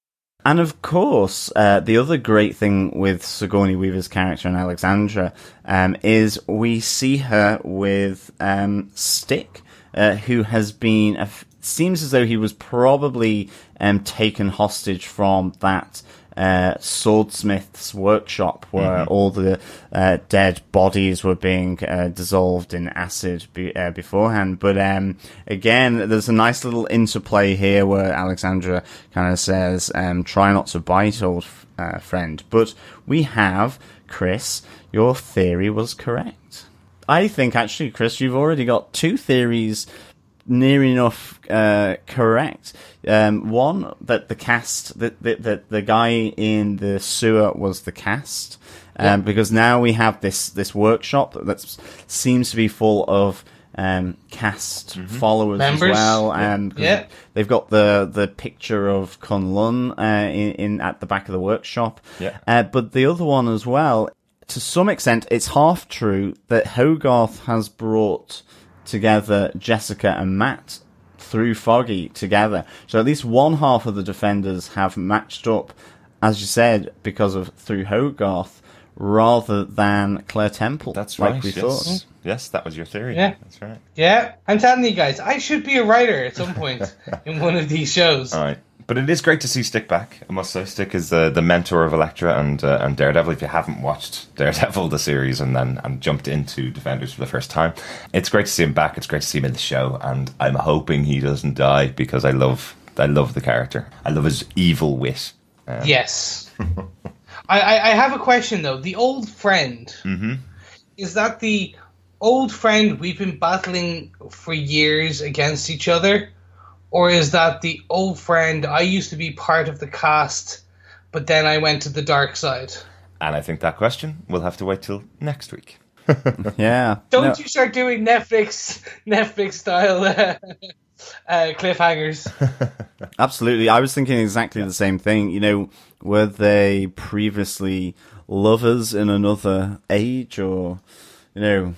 Speaker 4: And of course, uh, the other great thing with Sigourney Weaver's character in Alexandra um, is we see her with um, Stick, uh, who has been. A, seems as though he was probably um, taken hostage from that uh, swordsmith's workshop where mm-hmm. all the uh, dead bodies were being uh, dissolved in acid be- uh, beforehand. But um, again, there's a nice little interplay here where Alexandra kind of says, um, "Try not to bite, old f- uh, friend." But we have Chris. Your theory was correct. I think actually, Chris, you've already got two theories near enough uh, correct. Um, one that the cast, that the, the, the guy in the sewer was the cast, um, yeah. because now we have this this workshop that seems to be full of um, cast mm-hmm. followers
Speaker 1: Members.
Speaker 4: as well. and
Speaker 1: yeah.
Speaker 4: they've got the the picture of Kunlun uh, in, in at the back of the workshop.
Speaker 3: Yeah. Uh,
Speaker 4: but the other one as well. To some extent, it's half true that Hogarth has brought together Jessica and Matt through Foggy together. So at least one half of the defenders have matched up, as you said, because of through Hogarth rather than Claire Temple.
Speaker 3: That's like right. We yes. thought. Yes, that was your theory.
Speaker 1: Yeah,
Speaker 3: that's right.
Speaker 1: Yeah, I'm telling you guys, I should be a writer at some point in one of these shows.
Speaker 3: All right. But it is great to see Stick back. I must say, Stick is the, the mentor of Elektra and uh, and Daredevil. If you haven't watched Daredevil the series and then and jumped into Defenders for the first time, it's great to see him back. It's great to see him in the show, and I'm hoping he doesn't die because I love I love the character. I love his evil wit.
Speaker 1: Um, yes. I, I have a question though. The old friend
Speaker 3: mm-hmm.
Speaker 1: is that the old friend we've been battling for years against each other? Or is that the old friend I used to be part of the cast, but then I went to the dark side?
Speaker 3: And I think that question we'll have to wait till next week.
Speaker 4: yeah.
Speaker 1: Don't no. you start doing Netflix Netflix style uh, uh, cliffhangers?
Speaker 4: Absolutely. I was thinking exactly the same thing. You know, were they previously lovers in another age, or you know,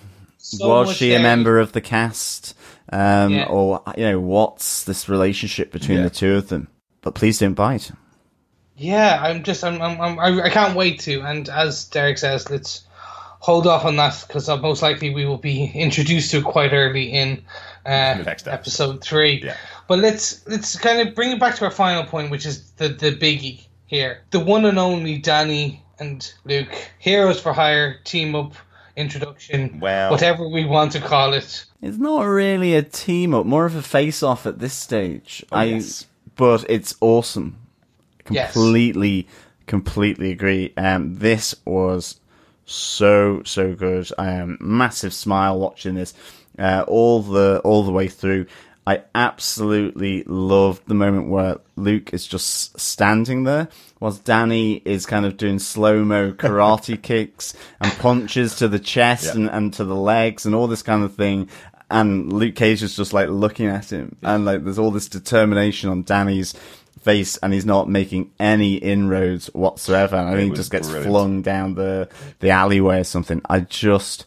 Speaker 4: so was she a member of the cast? Um, yeah. Or, you know, what's this relationship between yeah. the two of them? But please don't bite.
Speaker 1: Yeah, I'm just, I'm, I'm, I'm I can't wait to. And as Derek says, let's hold off on that because most likely we will be introduced to it quite early in uh, episode three.
Speaker 3: Yeah.
Speaker 1: But let's let's kind of bring it back to our final point, which is the the biggie here, the one and only Danny and Luke, heroes for hire, team up introduction,
Speaker 3: well,
Speaker 1: whatever we want to call it.
Speaker 4: It's not really a team up, more of a face off at this stage.
Speaker 3: Oh,
Speaker 4: I,
Speaker 3: yes.
Speaker 4: but it's awesome. Completely, yes. completely agree. Um, this was so so good. I am massive smile watching this uh, all the all the way through. I absolutely loved the moment where Luke is just standing there whilst Danny is kind of doing slow mo karate kicks and punches to the chest yeah. and, and to the legs and all this kind of thing. And Luke Cage is just like looking at him and like there's all this determination on Danny's face and he's not making any inroads whatsoever. And I think he just gets brilliant. flung down the, the alleyway or something. I just,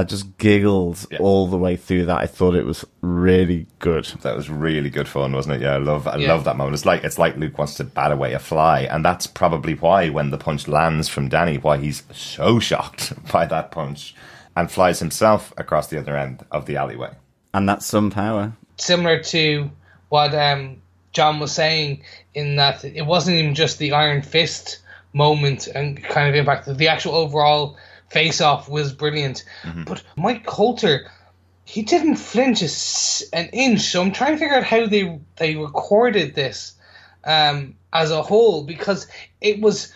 Speaker 4: I just giggled yeah. all the way through that. I thought it was really good.
Speaker 3: That was really good fun, wasn't it? Yeah, I love I yeah. love that moment. It's like it's like Luke wants to bat away a fly, and that's probably why when the punch lands from Danny, why he's so shocked by that punch and flies himself across the other end of the alleyway.
Speaker 4: And that's some power.
Speaker 1: Similar to what um, John was saying in that it wasn't even just the Iron Fist moment and kind of impact. The actual overall face off was brilliant. Mm-hmm. But Mike Colter, he didn't flinch a an inch. So I'm trying to figure out how they they recorded this um, as a whole because it was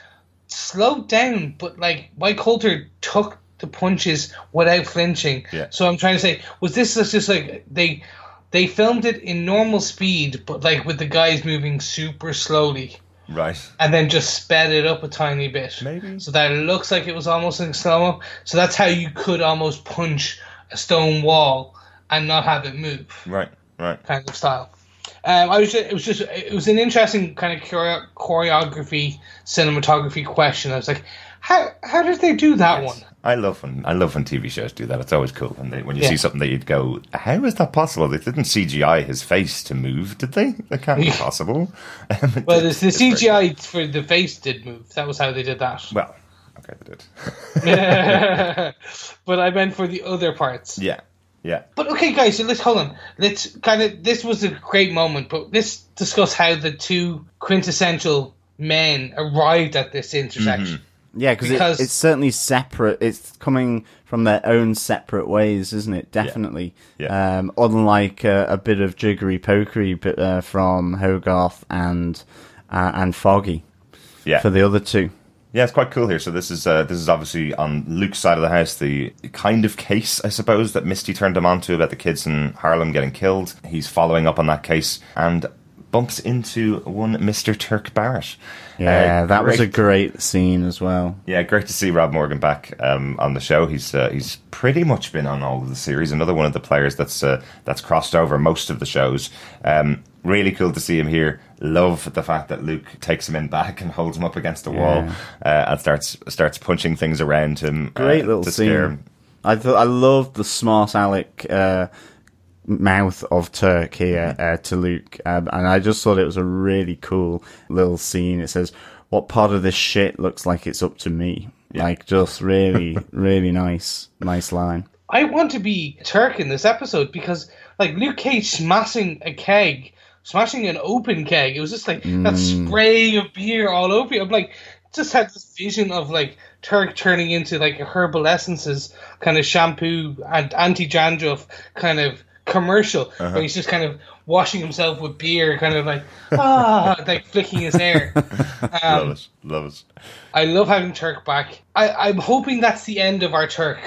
Speaker 1: slowed down, but like Mike Colter took the punches without flinching.
Speaker 3: Yeah.
Speaker 1: So I'm trying to say, was this just like they they filmed it in normal speed, but like with the guys moving super slowly,
Speaker 3: Right.
Speaker 1: and then just sped it up a tiny bit,
Speaker 3: Maybe.
Speaker 1: so that it looks like it was almost in slow mo. So that's how you could almost punch a stone wall and not have it move
Speaker 3: Right. Right.
Speaker 1: kind of style. Um, I was just, it was just it was an interesting kind of choreo- choreography, cinematography question. I was like, how how did they do that one?
Speaker 3: I love when I love when TV shows do that. It's always cool when they when you
Speaker 1: Yeah.
Speaker 3: see something that you'd go, "How is that possible?" They didn't CGI his face to move, did they? That can't be possible. Um,
Speaker 1: Well,
Speaker 3: did-
Speaker 1: the, the
Speaker 3: it's very good.
Speaker 1: CGI for the face did move. That was how they did that.
Speaker 3: Well, okay, they did.
Speaker 1: but I meant for the other parts.
Speaker 3: yeah, yeah,
Speaker 1: But okay, guys, so let's hold on. Let's kind of. This was a great moment, but let's discuss how the two quintessential men arrived at this intersection.
Speaker 4: Yeah, 'cause
Speaker 1: Because-
Speaker 4: it, it's certainly separate. It's coming from their own separate ways, isn't it? Definitely.
Speaker 3: Yeah.
Speaker 4: Um, unlike uh, a bit of jiggery pokery but, uh, from Hogarth and uh, and Foggy
Speaker 3: yeah.
Speaker 4: for the other two.
Speaker 3: Yeah, it's quite cool here. So this is uh, this is obviously on Luke's side of the house, the kind of case, I suppose, that Misty turned him onto about the kids in Harlem getting killed. He's following up on that case and bumps into one Mister Turk Barrett.
Speaker 4: Yeah,
Speaker 3: Uh,
Speaker 4: that was a
Speaker 3: great-
Speaker 4: great scene as well.
Speaker 3: Yeah, great to see Rob Morgan back um, on the show. He's uh, he's pretty much been on all of the series. Another one of the players that's uh, that's crossed over most of the shows. Um, really cool to see him here. Love the fact that Luke takes him in back and holds him up against the wall uh, and starts starts punching things around him. uh,
Speaker 4: Great little
Speaker 3: to scare
Speaker 4: scene. I thought I loved the smart Alec uh, mouth of Turk here uh, to Luke, um, and I just thought it was a really cool little scene. It says, "What part of this shit looks like it's up to me?" Like, just really, really nice, nice line.
Speaker 1: I want to be Turk in this episode because, like, Luke Cage smashing a keg, smashing an open keg. It was just like that spray of beer all over you. I'm like, just had this vision of like Turk turning into like a herbal essences kind of shampoo and anti dandruff kind of commercial where he's just kind of washing himself with beer, kind of like ah, like flicking his hair.
Speaker 3: love it, love it.
Speaker 1: I love having Turk back. I, I'm hoping that's the end of our Turk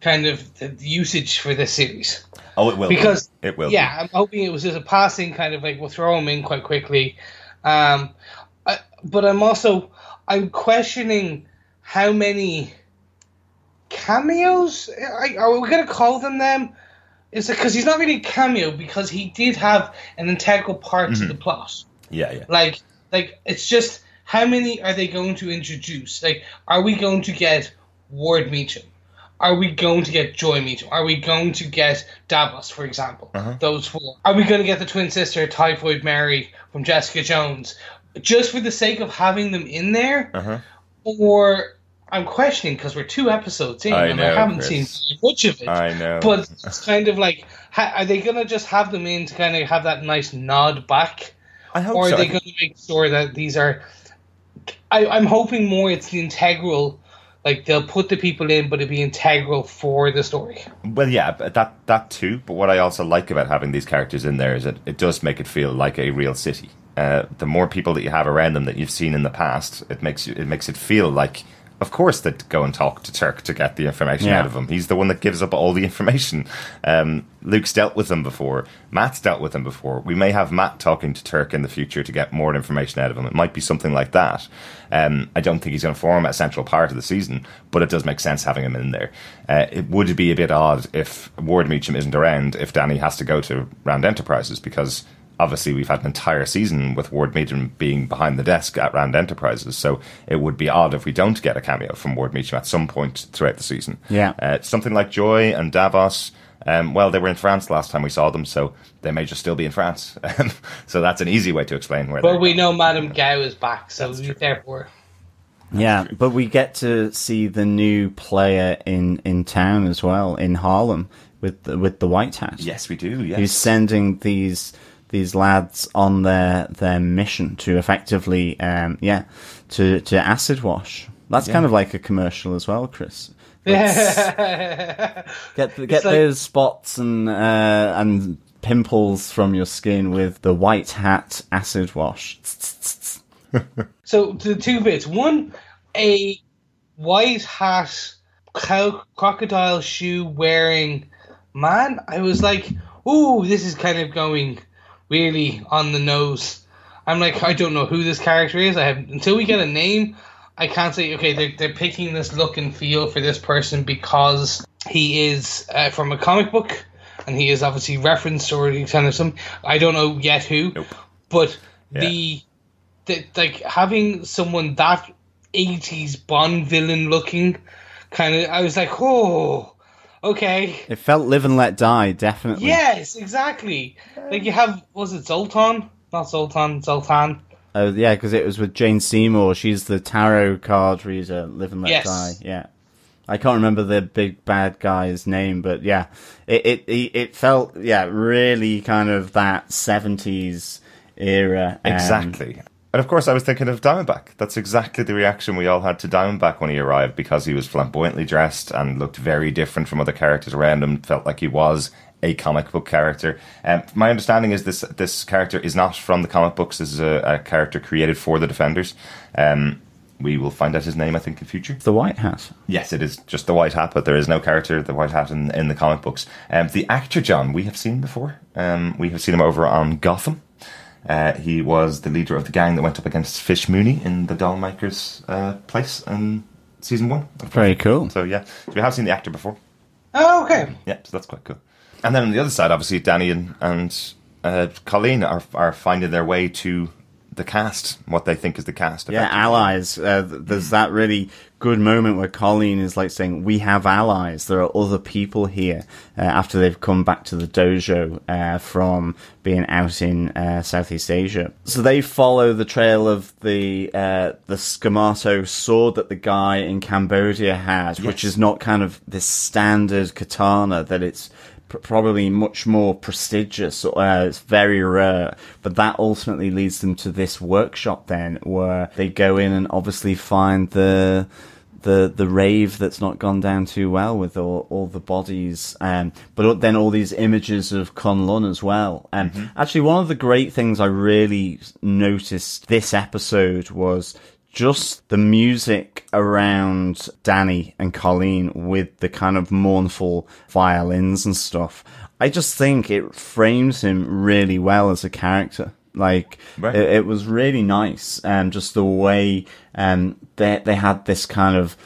Speaker 1: kind of usage for this series.
Speaker 3: Oh, it will
Speaker 1: Because
Speaker 3: be. it will.
Speaker 1: yeah, I'm hoping it was just a passing kind of like we'll throw him in quite quickly. Um, I, but I'm also I'm questioning how many cameos I, are we going to call them them? Is it because he's not really a cameo because he did have an integral part to the plot.
Speaker 3: yeah, yeah.
Speaker 1: Like, like it's just how many are they going to introduce? Like, are we going to get Ward Meachum? Are we going to get Joy Meachum? Are we going to get Davos, for example? Those four. Are we going to get the twin sister Typhoid Mary from Jessica Jones, just for the sake of having them in there?
Speaker 3: Uh-huh.
Speaker 1: Or I'm questioning because we're two episodes in
Speaker 3: I
Speaker 1: and
Speaker 3: know,
Speaker 1: I haven't
Speaker 3: Chris.
Speaker 1: seen much of it.
Speaker 3: I know.
Speaker 1: But it's kind of like, ha- are they going to just have them in to kind of have that nice nod back?
Speaker 3: I hope
Speaker 1: or are
Speaker 3: so. I
Speaker 1: they going to make sure that these are? I, I'm hoping more it's the integral, like they'll put the people in, but it'll be integral for the story.
Speaker 3: Well, yeah, that that too. But what I also like about having these characters in there is that it does make it feel like a real city. Uh, the more people that you have around them that you've seen in the past, it makes you, it makes it feel like, of course, they'd go and talk to Turk to get the information
Speaker 4: Yeah.
Speaker 3: out of him. He's the one that gives up all the information. Um, Luke's dealt with them before. Matt's dealt with them before. We may have Matt talking to Turk in the future to get more information out of him. It might be something like that. Um, I don't think he's going to form a central part of the season, but it does make sense having him in there. Uh, it would be a bit odd if Ward Meachum isn't around if Danny has to go to Rand Enterprises because obviously we've had an entire season with Ward Meachum being behind the desk at Rand Enterprises, so it would be odd if we don't get a cameo from Ward Meachum at some point throughout the season.
Speaker 4: Yeah.
Speaker 3: Uh, something like Joy and Davos. Um, well, they were in France last time we saw them, so they may just still be in France. Um, so that's an easy way to explain where.
Speaker 1: But
Speaker 3: they're
Speaker 1: we
Speaker 3: going.
Speaker 1: know Madame Gao is back, so
Speaker 3: That's
Speaker 1: we-
Speaker 3: true.
Speaker 1: therefore,
Speaker 4: Yeah, but we get to see the new player in, in town as well in Harlem with the, with the white hat.
Speaker 3: Yes, we do. Yes.
Speaker 4: who's sending these these lads on their their mission to effectively um yeah to to acid wash that's kind of like a commercial as well chris Get get
Speaker 1: like-
Speaker 4: those spots and uh, and pimples from your skin with the white hat acid wash.
Speaker 1: So the two bits. One, a white hat, cow, crocodile shoe wearing man. I was like, ooh, this is kind of going really on the nose. I'm like, I don't know who this character is. I have until we get a name. I can't say okay. They're they're picking this look and feel for this person because he is uh, from a comic book, and he is obviously referenced or kind of some. I don't know yet who,
Speaker 3: Nope.
Speaker 1: but
Speaker 3: Yeah.
Speaker 1: the the, like having someone that 80s Bond villain looking kind of I was like, "Oh, okay."
Speaker 4: It felt live and let die, definitely.
Speaker 1: Yes, exactly. Like you have was it Zoltan? Not Zoltan, Zoltan.
Speaker 4: Oh yeah, because it was with Jane Seymour. She's the tarot card reader. Live and let
Speaker 1: Yes.
Speaker 4: die. Yeah. I can't remember the big bad guy's name, but yeah, it it it, it felt yeah really kind of that seventies era. um,
Speaker 3: Exactly. And of course, I was thinking of Diamondback. That's exactly the reaction we all had to Diamondback when he arrived because he was flamboyantly dressed and looked very different from other characters around him. Felt like he was a comic book character. Um, my understanding is this this character is not from the comic books. This is a, a character created for the Defenders. Um, we will find out his name, I think, in future.
Speaker 4: the White Hat.
Speaker 3: Yes, it is just the white hat, but there is no character, the white hat, in, in the comic books. Um, the actor John, we have seen before. Um, we have seen him over on Gotham. Uh, he was the leader of the gang that went up against Fish Mooney in the Dollmakers uh, place in season one.
Speaker 4: Very cool.
Speaker 3: So yeah, so we have seen the actor before.
Speaker 1: Oh, okay.
Speaker 3: Yeah, so that's quite cool. And then on the other side, obviously, Danny and, and uh, Colleen are are finding their way to the cast, what they think is the cast.
Speaker 4: Yeah, allies. Uh, there's that really good moment where Colleen is like saying, "We have allies. There are other people here." Uh, after they've come back to the dojo uh, from being out in uh, Southeast Asia, so they follow the trail of the uh, the Skamato sword that the guy in Cambodia had, which is not kind of this standard katana. That it's probably much more prestigious. Uh, it's very rare, but that ultimately leads them to this workshop then, where they go in and obviously find the the the rave that's not gone down too well with all, all the bodies, um, but then all these images of Kunlun as well. Um, Actually, one of the great things I really noticed this episode was just the music around Danny and Colleen with the kind of mournful violins and stuff. I just think it frames him really well as a character. Like
Speaker 3: Right.
Speaker 4: it, it was really nice, and just the way um, they they had this kind of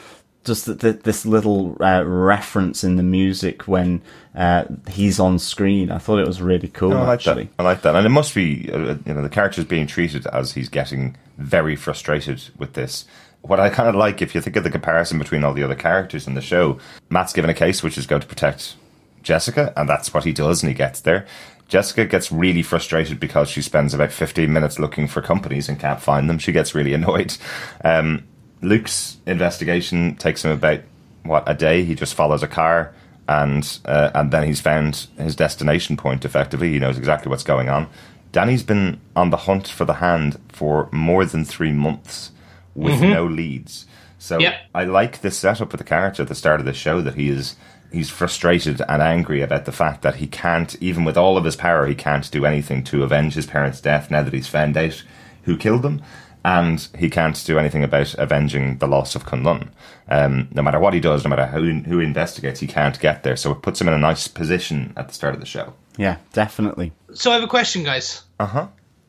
Speaker 4: just th th this little uh, reference in the music when uh, he's on screen. I thought it was really cool.
Speaker 3: I like
Speaker 4: actually,
Speaker 3: that. I like that, and it must be uh, you know the character's being treated as he's getting very frustrated with this. What I kind of like, if you think of the comparison between all the other characters in the show, Matt's given a case which is going to protect Jessica, and that's what he does, and he gets there. Jessica gets really frustrated because she spends about 15 minutes looking for companies and can't find them. She gets really annoyed. Um, Luke's investigation takes him about what a day. He just follows a car, and uh, and then he's found his destination point. Effectively, he knows exactly what's going on. Danny's been on the hunt for the hand for more than three months with no leads. So
Speaker 1: Yep.
Speaker 3: I like this setup of the character at the start of the show that he is he's frustrated and angry about the fact that he can't, even with all of his power, he can't do anything to avenge his parents' death now that he's found out who killed them. And he can't do anything about avenging the loss of Kunlun. Um, no matter what he does, no matter who, who investigates, he can't get there. So it puts him in a nice position at the start of the show.
Speaker 4: yeah, definitely.
Speaker 1: So I have a question, guys.
Speaker 3: Uh huh.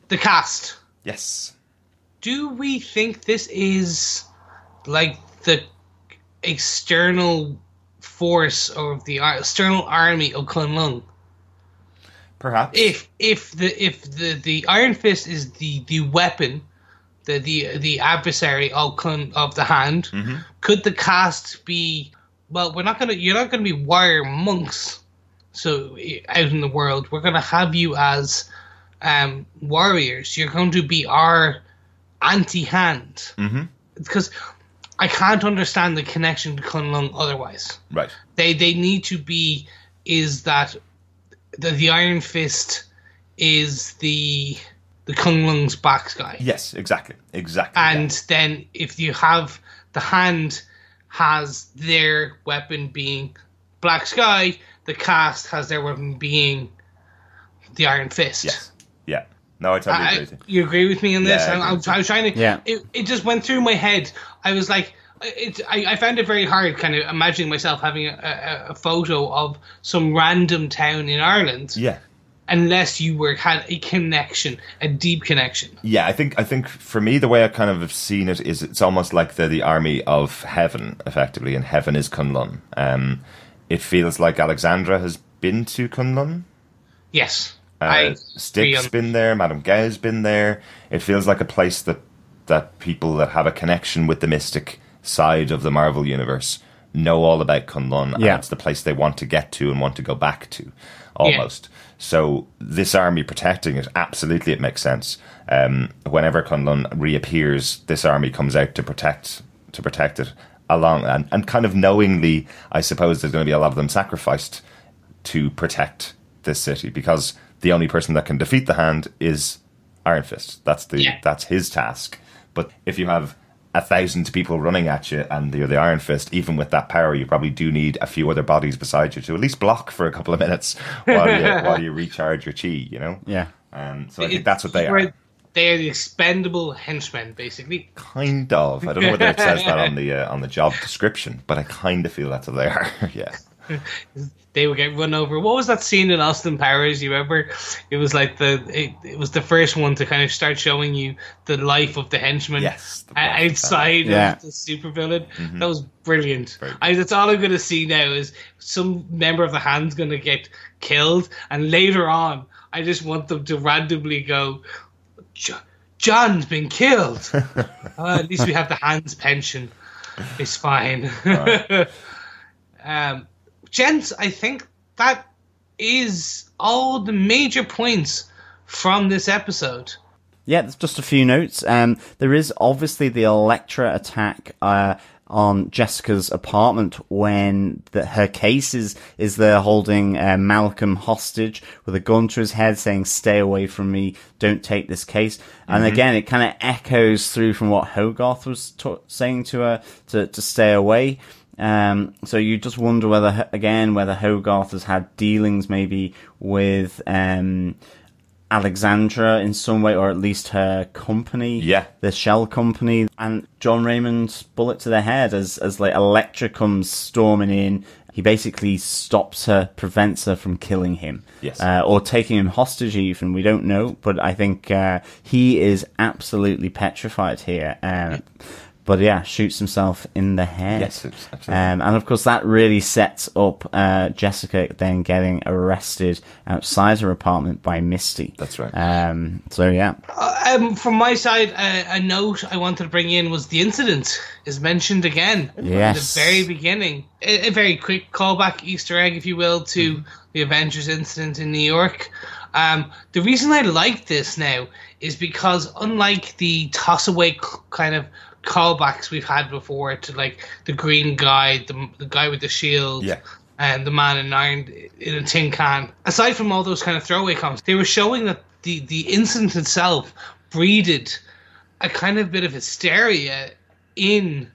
Speaker 1: The cast.
Speaker 3: Yes.
Speaker 1: Do we think this is like the external force of the external army of Kunlun?
Speaker 3: Perhaps.
Speaker 1: if if the if the the Iron Fist is the the weapon, the the the adversary of of the hand, could the cast be? Well, we're not gonna. You're not gonna be wire monks. So out in the world, we're gonna have you as um, warriors. You're going to be our anti-hand.
Speaker 3: Mhm.
Speaker 1: Because I can't understand the connection to Kunlun otherwise
Speaker 3: Right.
Speaker 1: they they need to be is that the, the Iron Fist is the the Kunlun's back guy,
Speaker 3: Yes, exactly. Exactly.
Speaker 1: and then if you have the hand has their weapon being Black Sky. The cast has their weapon being the Iron Fist.
Speaker 3: Yes. Yeah. No, I totally
Speaker 1: I,
Speaker 3: agree. with you.
Speaker 1: you agree with me on this?
Speaker 3: Yeah, I
Speaker 1: I, I,
Speaker 3: agree
Speaker 1: was, I was trying to.
Speaker 4: Yeah.
Speaker 1: It, it just went through my head. I was like, it, I, I found it very hard, kind of imagining myself having a, a, a photo of some random town in Ireland,
Speaker 3: Yeah.
Speaker 1: Unless you were had a connection, a deep connection.
Speaker 3: Yeah, I think I think for me the way I kind of have seen it is it's almost like the the army of heaven, effectively, and heaven is Kunlun. Um, it feels like Alexandra has been to Kunlun.
Speaker 1: Yes,
Speaker 3: Uh,
Speaker 1: I agree
Speaker 3: Stick's
Speaker 1: on-
Speaker 3: been there, Madame Gao's been there. It feels like a place that that people that have a connection with the mystic side of the Marvel universe know all about Kunlun, and
Speaker 4: Yeah.
Speaker 3: it's the place they want to get to and want to go back to, almost. So this army protecting it, absolutely, it makes sense. Um, whenever Kunlun reappears, this army comes out to protect to protect it along, and, and kind of knowingly, I suppose there's going to be a lot of them sacrificed to protect this city because the only person that can defeat the hand is Iron Fist. That's the
Speaker 1: Yeah.
Speaker 3: that's his task. But if you have a thousand people running at you and you're the Iron Fist, even with that power, you probably do need a few other bodies beside you to at least block for a couple of minutes while you while you recharge your chi. You know.
Speaker 4: Yeah.
Speaker 3: Um, so I think that's what they are.
Speaker 1: They are the expendable henchmen, basically.
Speaker 3: Kind of. I don't know whether it says that on the uh, on the job description, but I kind of feel that's what they are. yeah.
Speaker 1: They would get run over. What was that scene in Austin Powers? You remember? It was like the it, it was the first one to kind of start showing you the life of the henchman
Speaker 3: Yes, the
Speaker 1: outside
Speaker 4: Yeah.
Speaker 1: of the supervillain.
Speaker 3: Mm-hmm.
Speaker 1: That was brilliant. I, that's all I'm going to see now is some member of the hand's going to get killed, and later on, I just want them to randomly go, "John's been killed." uh, at least we have the hand's pension. It's fine. um, gents, I think that is all the major points from this episode.
Speaker 4: Yeah, there's just a few notes. Um, there is obviously the Elektra attack uh, on Jessica's apartment when the, her case is, is there holding uh, Malcolm hostage with a gun to his head saying, stay away from me, don't take this case. And again, it kind of echoes through from what Hogarth was ta- saying to her to, to stay away. Um, so you just wonder whether, again, whether Hogarth has had dealings maybe with, um, Alexandra in some way, or at least her company,
Speaker 3: Yeah.
Speaker 4: the shell company, and John Raymond's bullet to the head as as like Elektra comes storming in. He basically stops her, prevents her from killing him,
Speaker 3: Yes.
Speaker 4: uh, or taking him hostage. Even we don't know, but I think uh, he is absolutely petrified here. Um, but yeah, shoots himself in the head.
Speaker 3: Yes, absolutely.
Speaker 4: Um, and of course, that really sets up uh, Jessica then getting arrested outside her apartment by Misty.
Speaker 3: That's right.
Speaker 4: Um, so yeah,
Speaker 1: Um, from my side, uh, a note I wanted to bring in was the incident is mentioned again
Speaker 4: Yes.
Speaker 1: at the very beginning. A, a very quick callback, Easter egg, if you will, to the Avengers incident in New York. Um, the reason I like this now is because unlike the toss away c- kind of callbacks we've had before to like the green guy, the, the guy with the shield,
Speaker 3: Yeah.
Speaker 1: and the man in iron in a tin can. Aside from all those kind of throwaway comments, they were showing that the the incident itself breeded a kind of bit of hysteria in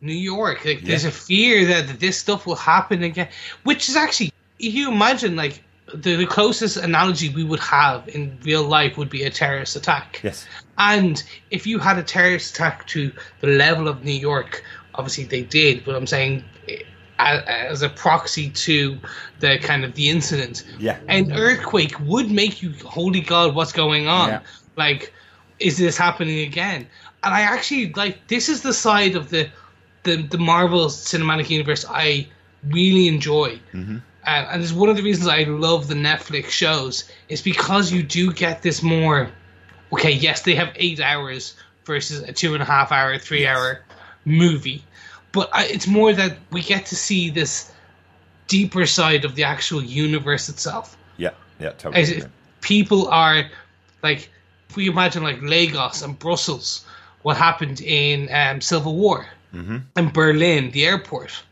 Speaker 1: New York. Like there's a fear that, that this stuff will happen again, which is actually if you imagine like the, the closest analogy we would have in real life would be a terrorist attack.
Speaker 3: Yes.
Speaker 1: And if you had a terrorist attack to the level of New York, obviously they did, but I'm saying eh, as a proxy to the kind of the incident,
Speaker 3: Yeah.
Speaker 1: an earthquake would make you, holy God, what's going on?
Speaker 4: Yeah.
Speaker 1: Like, is this happening again? And I actually like this is the side of the the, the Marvel Cinematic Universe I really enjoy.
Speaker 3: Mm-hmm.
Speaker 1: Uh, and it's one of the reasons I love the Netflix shows is because you do get this more. Okay, yes, they have eight hours versus a two and a half hour, three hour movie, but I, it's more that we get to see this deeper side of the actual universe itself.
Speaker 3: Yeah. Yeah. Totally.
Speaker 1: As if people are like, if we imagine like Lagos and Brussels, what happened in um, Civil War and Berlin, the airport.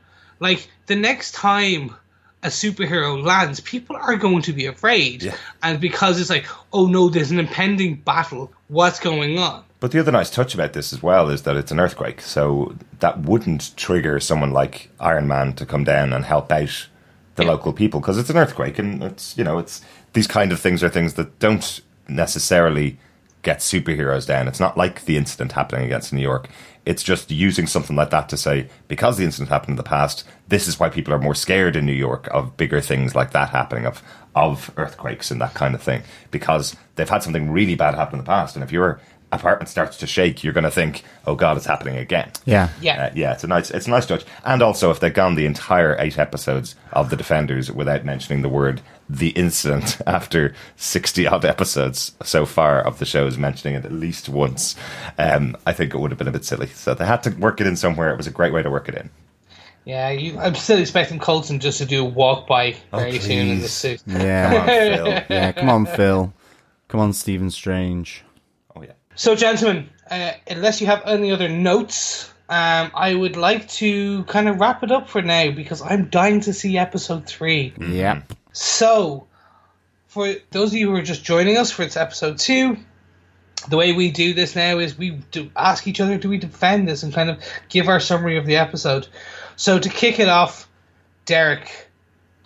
Speaker 1: Like the next time a superhero lands, people are going to be afraid,
Speaker 3: Yeah.
Speaker 1: and because it's like, oh no, there's an impending battle what's going on.
Speaker 3: But the other nice touch about this as well is that it's an earthquake, so that wouldn't trigger someone like Iron Man to come down and help out the
Speaker 1: Yeah.
Speaker 3: local people because it's an earthquake, and it's you know it's these kind of things are things that don't necessarily get superheroes down. It's not like the incident happening against New York. It's just using something like that to say because the incident happened in the past, this is why people are more scared in New York of bigger things like that happening of of earthquakes and that kind of thing because they've had something really bad happen in the past, and if your apartment starts to shake, you're going to think, "Oh God, it's happening again."
Speaker 4: Yeah.
Speaker 1: Yeah.
Speaker 3: Uh, yeah, it's a nice, it's a nice touch. And also, if they'd gone the entire eight episodes of the Defenders without mentioning the word "the incident" after sixty odd episodes so far of the show is mentioning it at least once, um, I think it would have been a bit silly. So they had to work it in somewhere. It was a great way to work it in.
Speaker 1: Yeah, you, I'm still expecting Coulson just to do a walk by very soon in the suit.
Speaker 4: Yeah.
Speaker 3: Come on, Phil.
Speaker 4: yeah. Come on, Phil. Come on, Stephen Strange.
Speaker 3: Oh yeah.
Speaker 1: So, gentlemen, uh, unless you have any other notes, um, I would like to kind of wrap it up for now because I'm dying to see episode three.
Speaker 4: Yeah.
Speaker 1: So, for those of you who are just joining us for it's episode two, the way we do this now is we do ask each other, do we defend this, and kind of give our summary of the episode. So, to kick it off, Derek,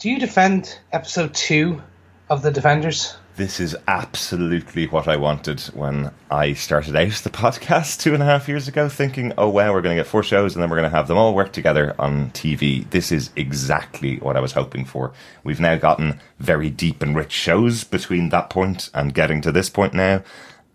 Speaker 1: do you defend episode two of The Defenders?
Speaker 3: This is absolutely what I wanted when I started out the podcast two and a half years ago, thinking, oh, wow, we're going to get four shows and then we're going to have them all work together on TV. This is exactly what I was hoping for. We've now gotten very deep and rich shows between that point and getting to this point now.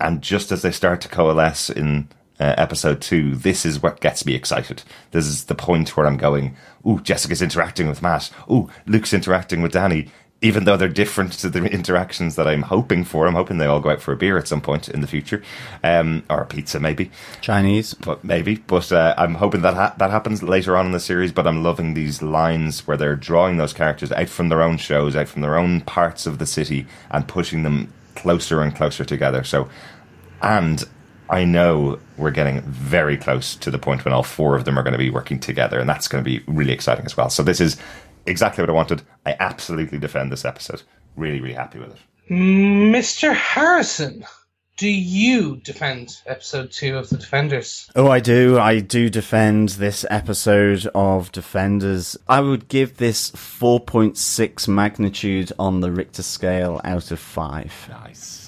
Speaker 3: And just as they start to coalesce in uh, episode two, this is what gets me excited. This is the point where I'm going, ooh, Jessica's interacting with Matt. Ooh, Luke's interacting with Danny. Even though they're different to the interactions that I'm hoping for, I'm hoping they all go out for a beer at some point in the future, um, or a pizza maybe
Speaker 4: Chinese.
Speaker 3: but maybe. But uh, I'm hoping that ha- that happens later on in the series. But I'm loving these lines where they're drawing those characters out from their own shows, out from their own parts of the city, and pushing them closer and closer together. So, and I know we're getting very close to the point when all four of them are going to be working together, and that's going to be really exciting as well. So this is exactly what I wanted. I absolutely defend this episode. Really, really happy with it.
Speaker 1: Mr. Harrison, do you defend episode two of The Defenders?
Speaker 4: Oh, I do. I do defend this episode of Defenders. I would give this 4.6 magnitude on the Richter scale out of 5.
Speaker 3: Nice.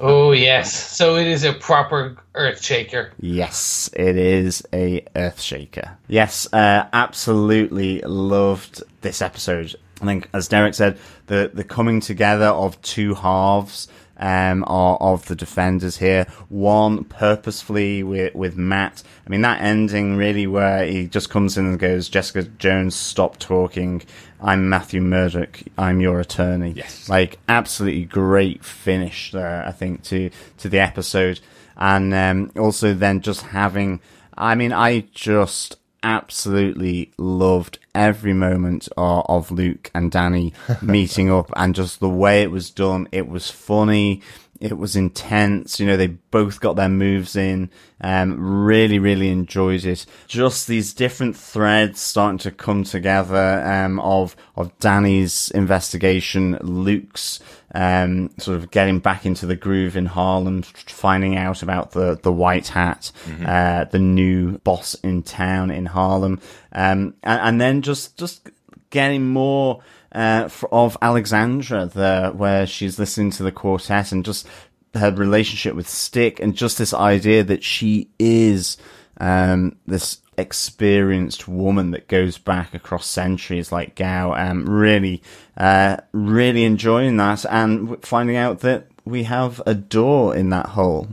Speaker 1: Oh, yes. So it is a proper earth shaker.
Speaker 4: Yes, it is a earth shaker. Yes, uh, absolutely loved this episode. I think, as Derek said, the the coming together of two halves um, are, of the defenders here. One purposefully with with Matt. I mean, that ending really where he just comes in and goes, "Jessica Jones, stop talking. I'm Matthew Murdock. I'm your attorney."
Speaker 3: Yes.
Speaker 4: like absolutely great finish there. I think to to the episode and um, also then just having i mean i just absolutely loved every moment of, of luke and danny meeting up and just the way it was done it was funny it was intense. You know they both got their moves in. Um, really really enjoyed it. Just these different threads starting to come together um, of of danny's investigation luke's um, sort of getting back into the groove in Harlem, finding out about the, the white hat, uh, the new boss in town in Harlem, um, and, and then just, just getting more, uh, of Alexandra there, where she's listening to the quartet and just her relationship with Stick and just this idea that she is, um, this experienced woman that goes back across centuries like Gao. Um, really, uh, really enjoying that and finding out that we have a door in that hole.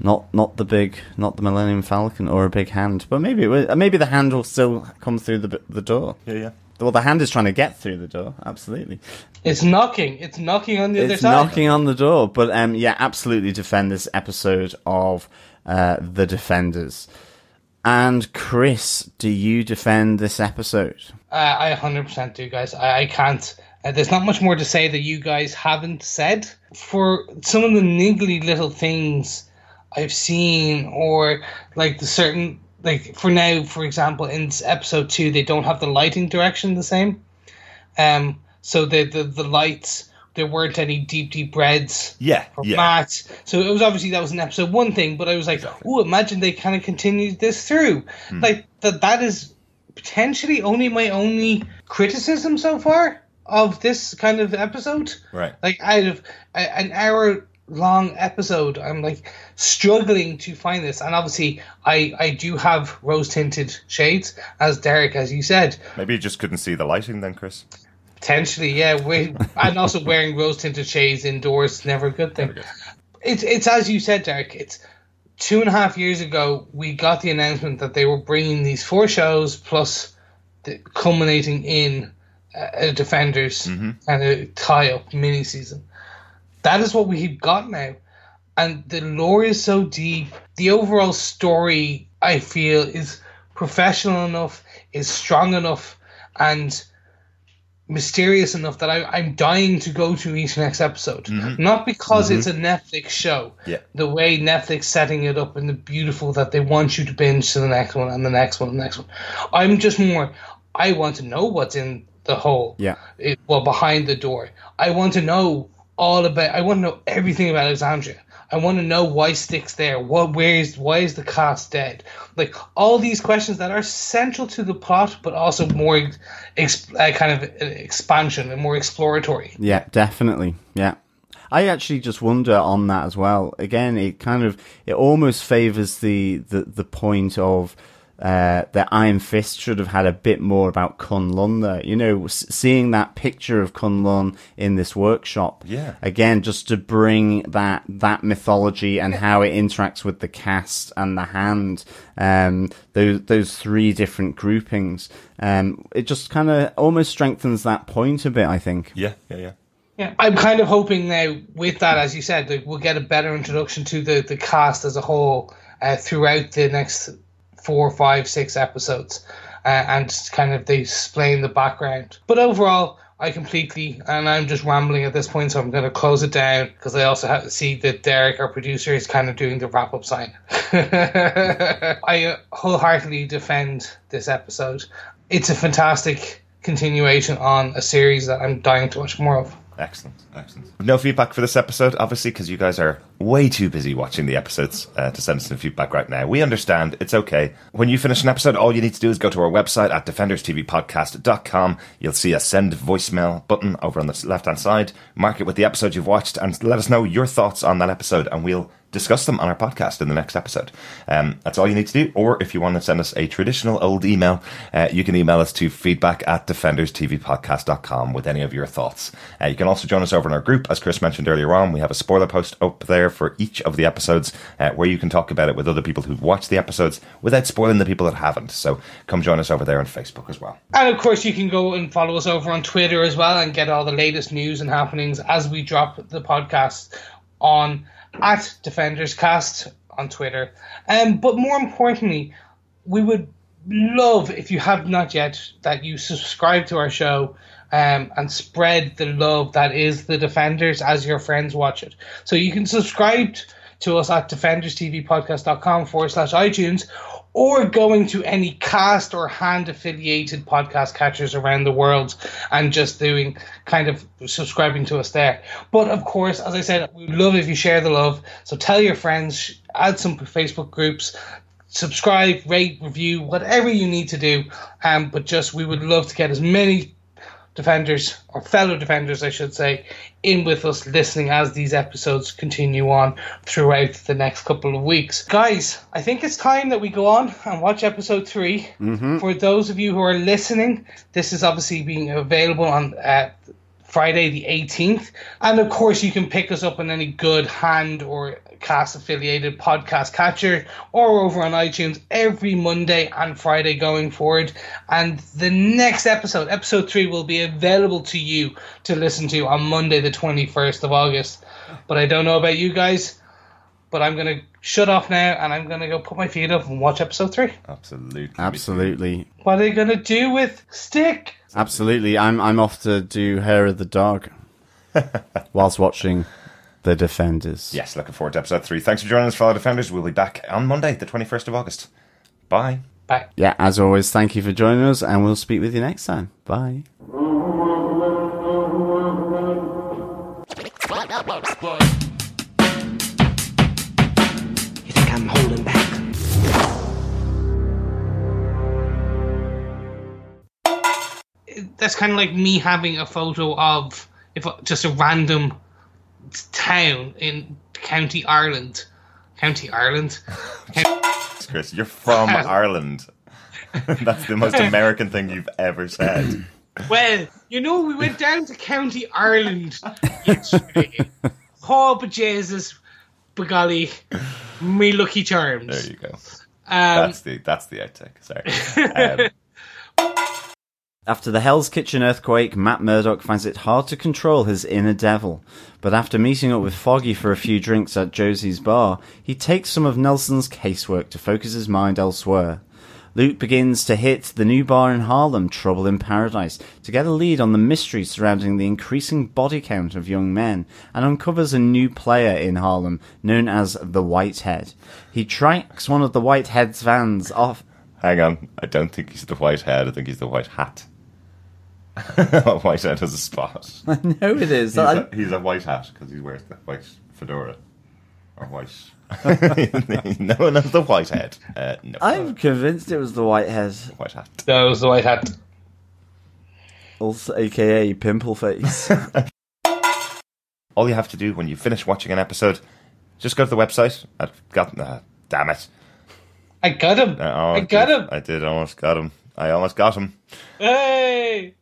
Speaker 4: Not, not the big, not the Millennium Falcon or a big hand, but maybe, it will, maybe the hand will still come through the the door.
Speaker 3: Yeah, yeah.
Speaker 4: Well, the hand is trying to get through the door. Absolutely,
Speaker 1: It's knocking. It's knocking on the other
Speaker 4: it's
Speaker 1: side.
Speaker 4: knocking on the door. But um, yeah, absolutely defend this episode of uh, the Defenders. And Chris, do you defend this episode?
Speaker 1: Uh, I 100% do, guys. I, I can't. Uh, there's not much more to say that you guys haven't said. For some of the niggly little things I've seen, or like the certain, like for now, for example, in episode two, they don't have the lighting direction the same. Um, so the, the the lights there weren't any deep deep reds.
Speaker 3: Yeah, yeah.
Speaker 1: Matt. So it was obviously that was an episode one thing, but I was like, oh, imagine they kind of continued this through.
Speaker 3: Hmm.
Speaker 1: Like that that is potentially only my only criticism so far of this kind of episode.
Speaker 3: Right.
Speaker 1: Like out of an hour long episode, I'm like struggling to find this, and obviously I I do have rose tinted shades, as Derek, as you said.
Speaker 3: Maybe you just couldn't see the lighting then, Chris.
Speaker 1: Potentially, yeah. We, and also wearing rose tinted shades indoors is never a good thing. It's it's as you said, Derek. It's two and a half years ago we got the announcement that they were bringing these four shows plus the, culminating in a, a Defenders mm-hmm. and a tie up mini season. That is what we've got now, and the lore is so deep. The overall story, I feel, is professional enough, is strong enough, and mysterious enough that I, I'm dying to go to each next episode. Mm-hmm. Not because it's a mm-hmm. Netflix show.
Speaker 3: Yeah.
Speaker 1: The way Netflix setting it up and the beautiful that they want you to binge to the next one and the next one and the next one. I'm just more. I want to know what's in the hole.
Speaker 4: Yeah.
Speaker 1: It, well, behind the door. I want to know all about. I want to know everything about Alexandria. I want to know why Stick's there. What, where is, why is the cast dead? Like all these questions that are central to the plot, but also more ex, uh, kind of uh, expansion and more exploratory.
Speaker 4: Yeah, definitely. Yeah. I actually just wonder on that as well. Again, it kind of it almost favors the the, the point of uh, that Iron Fist should have had a bit more about Kunlun there. You know, s- seeing that picture of Kunlun in this workshop.
Speaker 3: Yeah.
Speaker 4: Again, just to bring that that mythology and how it interacts with the cast and the hand. Um, those those three different groupings. Um, it just kind of almost strengthens that point a bit. I think.
Speaker 3: Yeah, yeah, yeah.
Speaker 1: Yeah, I'm kind of hoping now with that, as you said, that we'll get a better introduction to the, the cast as a whole uh, throughout the next four, five, six episodes, uh, and kind of they explain the background. But overall, I completely, and I'm just rambling at this point, so I'm going to close it down because I also have to see that Derek, our producer, is kind of doing the wrap up sign. I uh, wholeheartedly defend this episode. It's a fantastic continuation on a series that I'm dying to watch more of.
Speaker 3: Excellent, excellent. No feedback for this episode, obviously, because you guys are way too busy watching the episodes uh, to send us some feedback right now. We understand, it's okay. When you finish an episode, all you need to do is go to our website at defenderstvpodcast.com. You'll see a send voicemail button over on the left hand side. Mark it with the episode you've watched and let us know your thoughts on that episode, and we'll discuss them on our podcast in the next episode. Um, that's all you need to do. Or if you want to send us a traditional old email, uh, you can email us to feedback at defenderstvpodcast.com with any of your thoughts. Uh, you can also join us over in our group. As Chris mentioned earlier on, we have a spoiler post up there for each of the episodes uh, where you can talk about it with other people who've watched the episodes without spoiling the people that haven't. So come join us over there on Facebook as well.
Speaker 1: And of course, you can go and follow us over on Twitter as well and get all the latest news and happenings as we drop the podcast on at Defenders Cast on Twitter. Um, but more importantly, we would love if you have not yet that you subscribe to our show um, and spread the love that is the Defenders as your friends watch it. So you can subscribe to us at defenderstvpodcast.com forward slash iTunes or going to any cast or hand affiliated podcast catchers around the world and just doing kind of subscribing to us there. But of course, as I said, we love if you share the love. So tell your friends, add some Facebook groups, subscribe, rate, review, whatever you need to do. Um, but just we would love to get as many defenders or fellow defenders, I should say, in with us listening as these episodes continue on throughout the next couple of weeks. Guys, I think it's time that we go on and watch episode 3 For those of you who are listening, this is obviously being available on uh, Friday the 18th. And of course, you can pick us up on any good hand or cast affiliated podcast catcher or over on iTunes every Monday and Friday going forward. And the next episode, episode 3, will be available to you to listen to on Monday, the 21st of August. But I don't know about you guys. But I'm going to shut off now and I'm going to go put my feet up and watch episode 3.
Speaker 3: Absolutely.
Speaker 4: Absolutely.
Speaker 1: What are they going to do with Stick?
Speaker 4: Absolutely. I'm I'm off to do Hair of the Dog whilst watching The Defenders.
Speaker 3: Yes, looking forward to episode three. Thanks for joining us, fellow defenders. We'll be back on Monday, the 21st of August. Bye.
Speaker 1: Bye.
Speaker 4: Yeah, as always, thank you for joining us, and we'll speak with you next time. Bye.
Speaker 2: You think I'm holding back?
Speaker 1: That's kind of like me having a photo of if just a random town in County Ireland. County Ireland. County-
Speaker 3: Chris, you're from Ireland. That's the most American thing you've ever said.
Speaker 1: well, you know, we went down to County Ireland yesterday. Oh, but Jesus, begolly, me lucky charms.
Speaker 3: There you go.
Speaker 1: Um,
Speaker 3: That's the that's the outtake. Sorry. Um,
Speaker 4: After the Hell's Kitchen earthquake, Matt Murdock finds it hard to control his inner devil. But after meeting up with Foggy for a few drinks at Josie's bar, he takes some of Nelson's casework to focus his mind elsewhere. Luke begins to hit the new bar in Harlem, Trouble in Paradise, to get a lead on the mystery surrounding the increasing body count of young men, and uncovers a new player in Harlem known as the Whitehead. He tracks one of the Whitehead's vans off
Speaker 3: hang on. I don't think he's the Whitehead. I think he's the white hat. white head has a spot.
Speaker 4: I know it is.
Speaker 3: He's,
Speaker 4: I-
Speaker 3: a, he's a white hat because he wears the white fedora or white. no one has the white head. Uh, no,
Speaker 4: I'm convinced it was the Whitehead,
Speaker 3: white hat.
Speaker 1: No, it was the white hat.
Speaker 4: also aka Pimple Face.
Speaker 3: All you have to do when you finish watching an episode, just go to the website. I've got. Uh, damn it!
Speaker 1: I got him.
Speaker 3: I,
Speaker 1: I got
Speaker 3: did.
Speaker 1: him.
Speaker 3: I did almost got him. I almost got him.
Speaker 1: Hey!